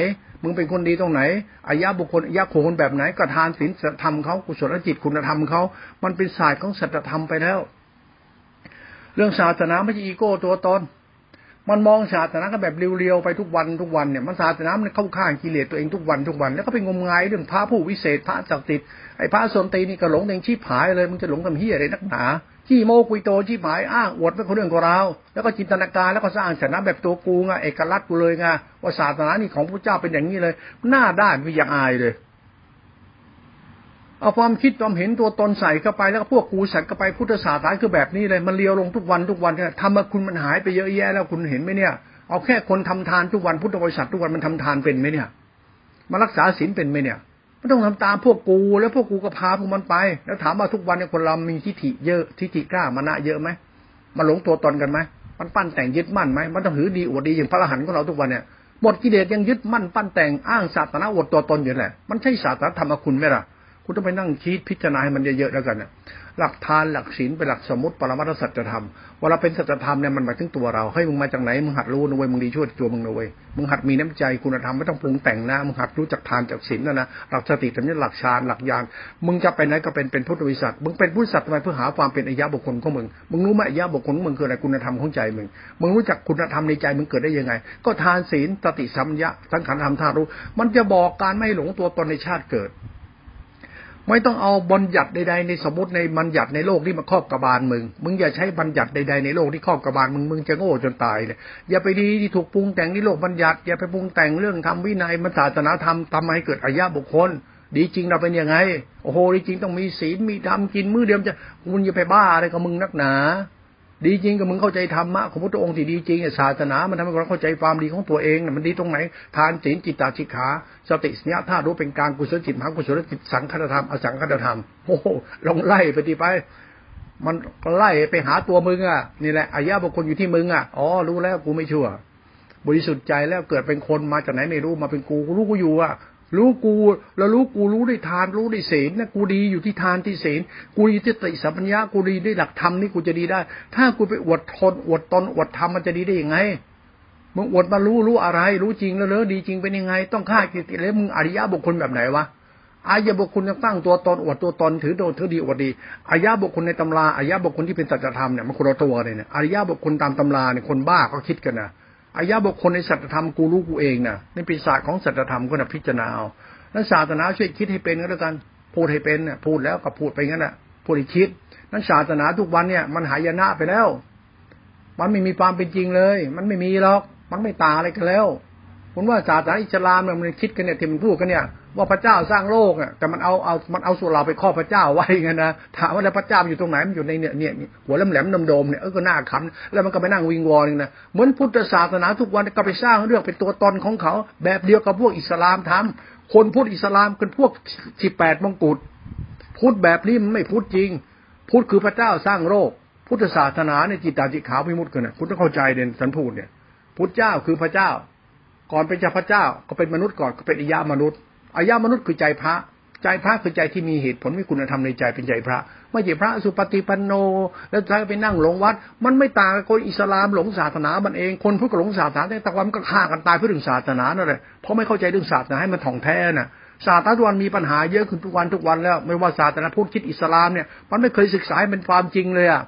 มึงเป็นคนดีตรงไหนอายะบุคคลอายะโคนแบบไหนก็ทานศีลธรรมเขากุศลจิตคุณธรรมเขามันเป็นศาสตร์ของสัจธรรมไปแล้ว เรื่องศาสนาไม่ใช่อีโก้ตัวตน มันมองศาสนาก็แบบเรียวๆไปทุกวันทุกวันเนี่ยมันศาสนามันเข้าข้างกิเลสตัวเองทุกวันทุกวัน แล้วก็ไปงมงายเรื่องพระผู้วิเศษพระศักดิ์สิทธิ์ไอ้พระสนตีนี่ก็หลงเองชีพหายเลยมึงจะหลงทำเฮียอะไรนักหนาขี้โมกุยโตชีพหายอ้างอวดเป็นคนเรื่องของเรา แล้วก็จินตนาการแล้วก็สร้างศาสนาแบบตัวกูไงเอกลักษณ์กูเลยไงว่าศาสนานี่ของพระเจ้าเป็นอย่างนี้เลย หน้าด้านไม่อยากอายเลย เอาความคิดความเห็นตัวตนใส่เข้าไปแล้วก็พวกกูใส่เข้าไปพุทธศาสนาคือแบบนี้เลยมันเลียวลงทุกวันทุกวันเนี่ยทำมาคุณมันหายไปเยอะแยะแล้วคุณเห็นไหมเนี่ยเอาแค่คนทำทานทุกวันพุทธบริษัททุกวันมันทำทานเป็นไหมเนี่ยมารักษาศีลเป็นไหมเนี่ยไม่ต้องทำตามพวกกูแล้วพวกกูก็พาพวกมันไป แล้วถามว่าทุกวันเนี่ยคนเรามีทิฏฐิเยอะทิฏฐิกล้ามานะเยอะไหมมาหลงตัวตนกันไหมมันปั้นแต่งยึดมั่นไหมมันต้องหือดีอวดดีอย่างพระอรหันต์ของเราทุกวันเนี่ยหมดกิเลสยังยึดมั่นปั้นแต่งอ้างศาสนาอวดตัวตนอยู่แหละมันใช่ศาสนาธรรมคุณไหมล่ะ คุณต้องไปนั่งคิดพิจารณาให้มันเยอะๆแล้วกันเนี่ยหลักทานหลักศีลเป็นหลักสมมติปรมัตถสัจธรรมเวลาเป็นสัจธรรมเนี่ยมันหมายถึงตัวเราให้มึงมาจากไหนมึงหัดรู้นะเว้ยมึงดีช่วยตัวมึงนะเว้ยมึงหัดมีน้ำใจคุณธรรมไม่ต้องปรุงแต่งนะมึงหัดรู้จักทานจากศีลนะนะหลักสติธรรมนี่หลักฌานหลักญาณมึงจะไปไหนก็เป็นเป็นพุทธวิสัทมึงเป็นพุทธสัตว์ทำไมเพื่อหาความเป็นอายะบุคคลของมึงมึงรู้ไหมอายะบุคคลของมึงคืออะไรคุณธรรมของใจมึงมึงรู้จักคุณธรรมในใจมึงเกิดได้ยังไง ก็ทานศีลสติสัมยะสังขารธรรมธาตุรู้มันจะบอกการไม่หลงตัวตนในชาติเกิด ไม่ต้องเอาบัญญัติใดๆในสมมติในบัญญัติในโลกที่มาครอบกบาลมึง มึงอย่าใช้บัญญัติใดๆในโลกที่ครอบกบาลมึง มึงจะโง่จนตายเลย อย่าไปดีที่ถูกปรุงแต่งในโลกบัญญัติ อย่าไปปรุงแต่งเรื่องทำวินัยมันศาสนาธรรมทำให้เกิดอายะบุคคล ดีจริงเราเป็นยังไง โอ้โห ดีจริงต้องมีศีล มีธรรม กินมื้อเดียวจะคุณอย่าไปบ้าอะไรกับมึงนักหนา ดีจริงกับมึงเข้าใจธรรมะของพระองค์ที่ดีจริงศาสนา มันทำให้เราเข้าใจความดีของตัวเองมันดีตรงไหน ทานศีลจิตตาชิกขาสติสัญญาธารู้เป็นการกุศลจิตมหากุศลจิตสังฆธรรมอสังฆธรรมโอ้โหลองไล่ไปทีไป มันไล่ไปหาตัวมึงอะนี่แหละอายะบุคคลอยู่ที่มึงอะอ๋อรู้แล้วกูไม่ชั่วบริสุทธิ์ใจแล้วเกิดเป็นคนมาจากไหนไม่รู้มาเป็นกูกูรู้กูอยู่อะ รู้กูแล้วรู้กูรู้ได้ทานรู้ได้ศีลนะกูดีอยู่ที่ทานที่ศีลกูอยู่ที่ติสัมปัญญากูดีได้หลักธรรมนี่กูจะดีได้ ถ้ากูไปอวดทนอวดตนอวดธรรมมันจะดีได้ยังไงมึงอวดมารู้รู้อะไร รู้จริงแล้วเลอดีจริงเป็นยังไง ต้องฆ่ากิเลสมึงอริยะบุคคลแบบไหนวะอายะบุคคลยังตั้งตัวตนอวดตัวตนถือโดนถือดีอวดดีอายะบุคคลในตำราอายะบุคคลที่เป็นสัจธรรมเนี่ยมันคนละตัวเลยเนี่ยอริยะบุคคลตามตำราเนี่ยคนบ้าก็คิดกันนะ อายะบุคคลในสัจธรรมกูรู้กูเองนะนี่ปีศาจของสัจธรรมก็นะพิจารณาเอานั้นศาสนาช่วยคิดให้เป็นก็แล้วกันพูดให้เป็นเนี่ยพูดแล้วก็พูดไปงั้นแหละพูดให้คิด นั้นศาสนาทุกวันเนี่ย มันหายนะไปแล้ว มันไม่มีความเป็นจริงเลย มันไม่มีหรอก มันไม่ตาอะไรกันแล้วผมว่าศาสนาอิสลามเนี่ยมันคิดกันเนี่ยที่มันพูดกันเนี่ย ว่าพระเจ้าสร้างโลกอะแต่มันเอาเอามันเอาส่วนเราไปครอบพระเจ้าไว้ไงนะถามว่าแล้วพระเจ้ามันอยู่ตรงไหนมันอยู่ในเนี่ยเนี่ยหัวแหลมแหลมดำโดมเนี่ยเออก็น่าขำแล้วมันก็ไปนั่งวิงวอนนะเหมือนพุทธศาสนาทุกวันก็ไปสร้างเรื่องเป็นตัวตนของเขา แบบเดียวกับพวกอิสลามทำคนพูดอิสลามเป็นพวกสิบแปดมงกุฎพูดแบบนี้มันไม่พูดจริงพูดคือพระเจ้าสร้างโลกพุทธศาสนาในจิตตาจิตขาวพิมุตกันนะคุณต้องเข้าใจเด่นสันพูดเนี่ยพุทธเจ้าคือพระเจ้า ก่อนเป็นเจ้าพระเจ้าก็เป็นมนุษย์ก่อนก็เป็นอิยามนุษย์ อายามนุษย์คือใจพระ ใจพระคือใจที่มีเหตุผลมีคุณธรรมในใจเป็นใจพระ ไม่ใช่พระสุปฏิปันโน แล้วใจไปนั่งหลงวัด มันไม่ต่างกับคนอิสลามหลงศาสนามันเองคนพูดกับหลงศาสนาแต่ความก็ฆ่ากันตายเพื่อเรื่องศาสนานั่นแหละเพราะไม่เข้าใจเรื่องศาสนาให้มันถ่องแท้น่ะศาสนาทุกวันมีปัญหาเยอะขึ้นทุกวันทุกวันแล้ว ไม่ว่าศาสนาพุทธคิดอิสลามเนี่ยมันไม่เคยศึกษาเป็นความจริงเลยอะ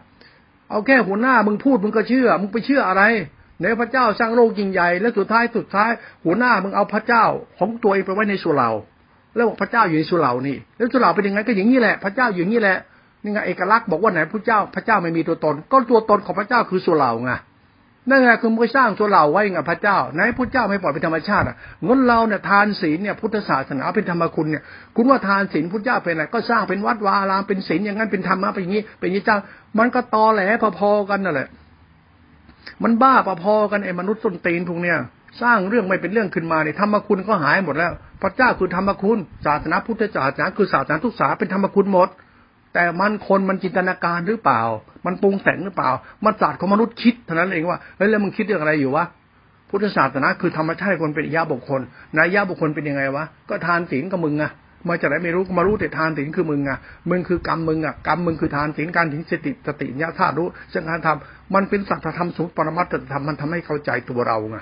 เอาแค่หัวหน้ามึงพูดมึงก็เชื่อมึงไปเชื่ออะไร ในพระเจ้าสร้างโลกยิ่งใหญ่และสุดท้ายสุดท้าย หัวหน้ามึงเอาพระเจ้าของตัวเองไปไว้ในส่วนเราแล้วบอกพระเจ้าอยู่ในสุเหร่านี่ แล้วสุเหร่าเป็นยังไงก็อย่างนี้แหละพระเจ้าอยู่างนี้แหละนี่ไงเอกลักษณ์บอกว่าไหนพระเจ้าพระเจ้าไม่มีตัวตน ก็ตัวตนของพระเจ้าคือสุเหร่าไงนั่นไงคือมึงสร้างสุเหร่าไว้ไงพระเจ้าไหนพระเจ้าไม่ปล่อยเป็นธรรมชาติอะงั้นเราเนี่ยทานศีลเนี่ยพุทธศาสนาเป็นธรรมคุณเนี่ยคุณว่าทานศีลพระเจ้าเป็นอะไรก็สร้างเป็นวัดวาอารามเป็นศีลอย่างนั้นเป็นธรรมะเป็นอย่างนี้เป็นอย่างนี้เจ้ามันก็ตอแหลพอๆกันนั่นแหละ มันบ้าปพอกันไอ้มนุษย์ส้นตีนพวกเนี้ยสร้างเรื่องไม่เป็นเรื่องขึ้นมาเนี่ยธรรมคุณก็หายหมดแล้ว พระเจ้าคือธรรมคุณศาสนาพุทธศาสนาคือศาสนาทุกศาสนาเป็นธรรมคุณหมด แต่มันคนมันจินตนาการหรือเปล่า มันปรุงแต่งหรือเปล่า มันศาสตร์ของมนุษย์คิดเท่านั้นเองว่าเฮ้ยแล้วมึงคิดเรื่องอะไรอยู่วะพุทธศาสนาคือธรรมชาติคนเป็นยาบุคคลนายยาบุคคลเป็นยังไงวะก็ทานศีลกับมึงอะ มาจากไหนไม่รู้มารู้แต่ทานศีลคือมึงอะมึงคือกรรมมึงอะกรรมมึงคือทานศีลการถึงสติสติญาธาตุรู้ซึ่งการทำมันเป็นสัจธรรมสมปรมัตถธรรมมันทำให้เข้าใจตัวเราไง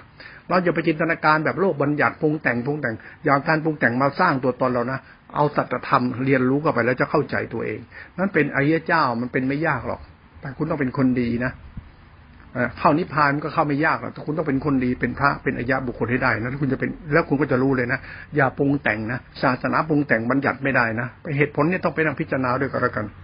เราอย่าไปจินตนาการแบบโลกบัญญัติปรุงแต่งปรุงแต่งอย่างการปรุงแต่งมาสร้างตัวตนเรานะเอาสัจธรรมเรียนรู้เข้าไปแล้วจะเข้าใจตัวเองนั่นเป็นอริยเจ้ามันเป็นไม่ยากหรอก แต่คุณต้องเป็นคนดีนะ เข้านิพพานก็เข้าไม่ยากหรอกแต่คุณต้องเป็นคนดีเป็นพระเป็นอายะบุคคลให้ได้นะคุณจะเป็นแล้วคุณก็จะรู้เลยนะอย่าปรุงแต่งนะศาสนาปรุงแต่งบัญญัติไม่ได้นะเหตุผลนี่ต้องไปนั่งพิจารณาด้วยกันแล้วกัน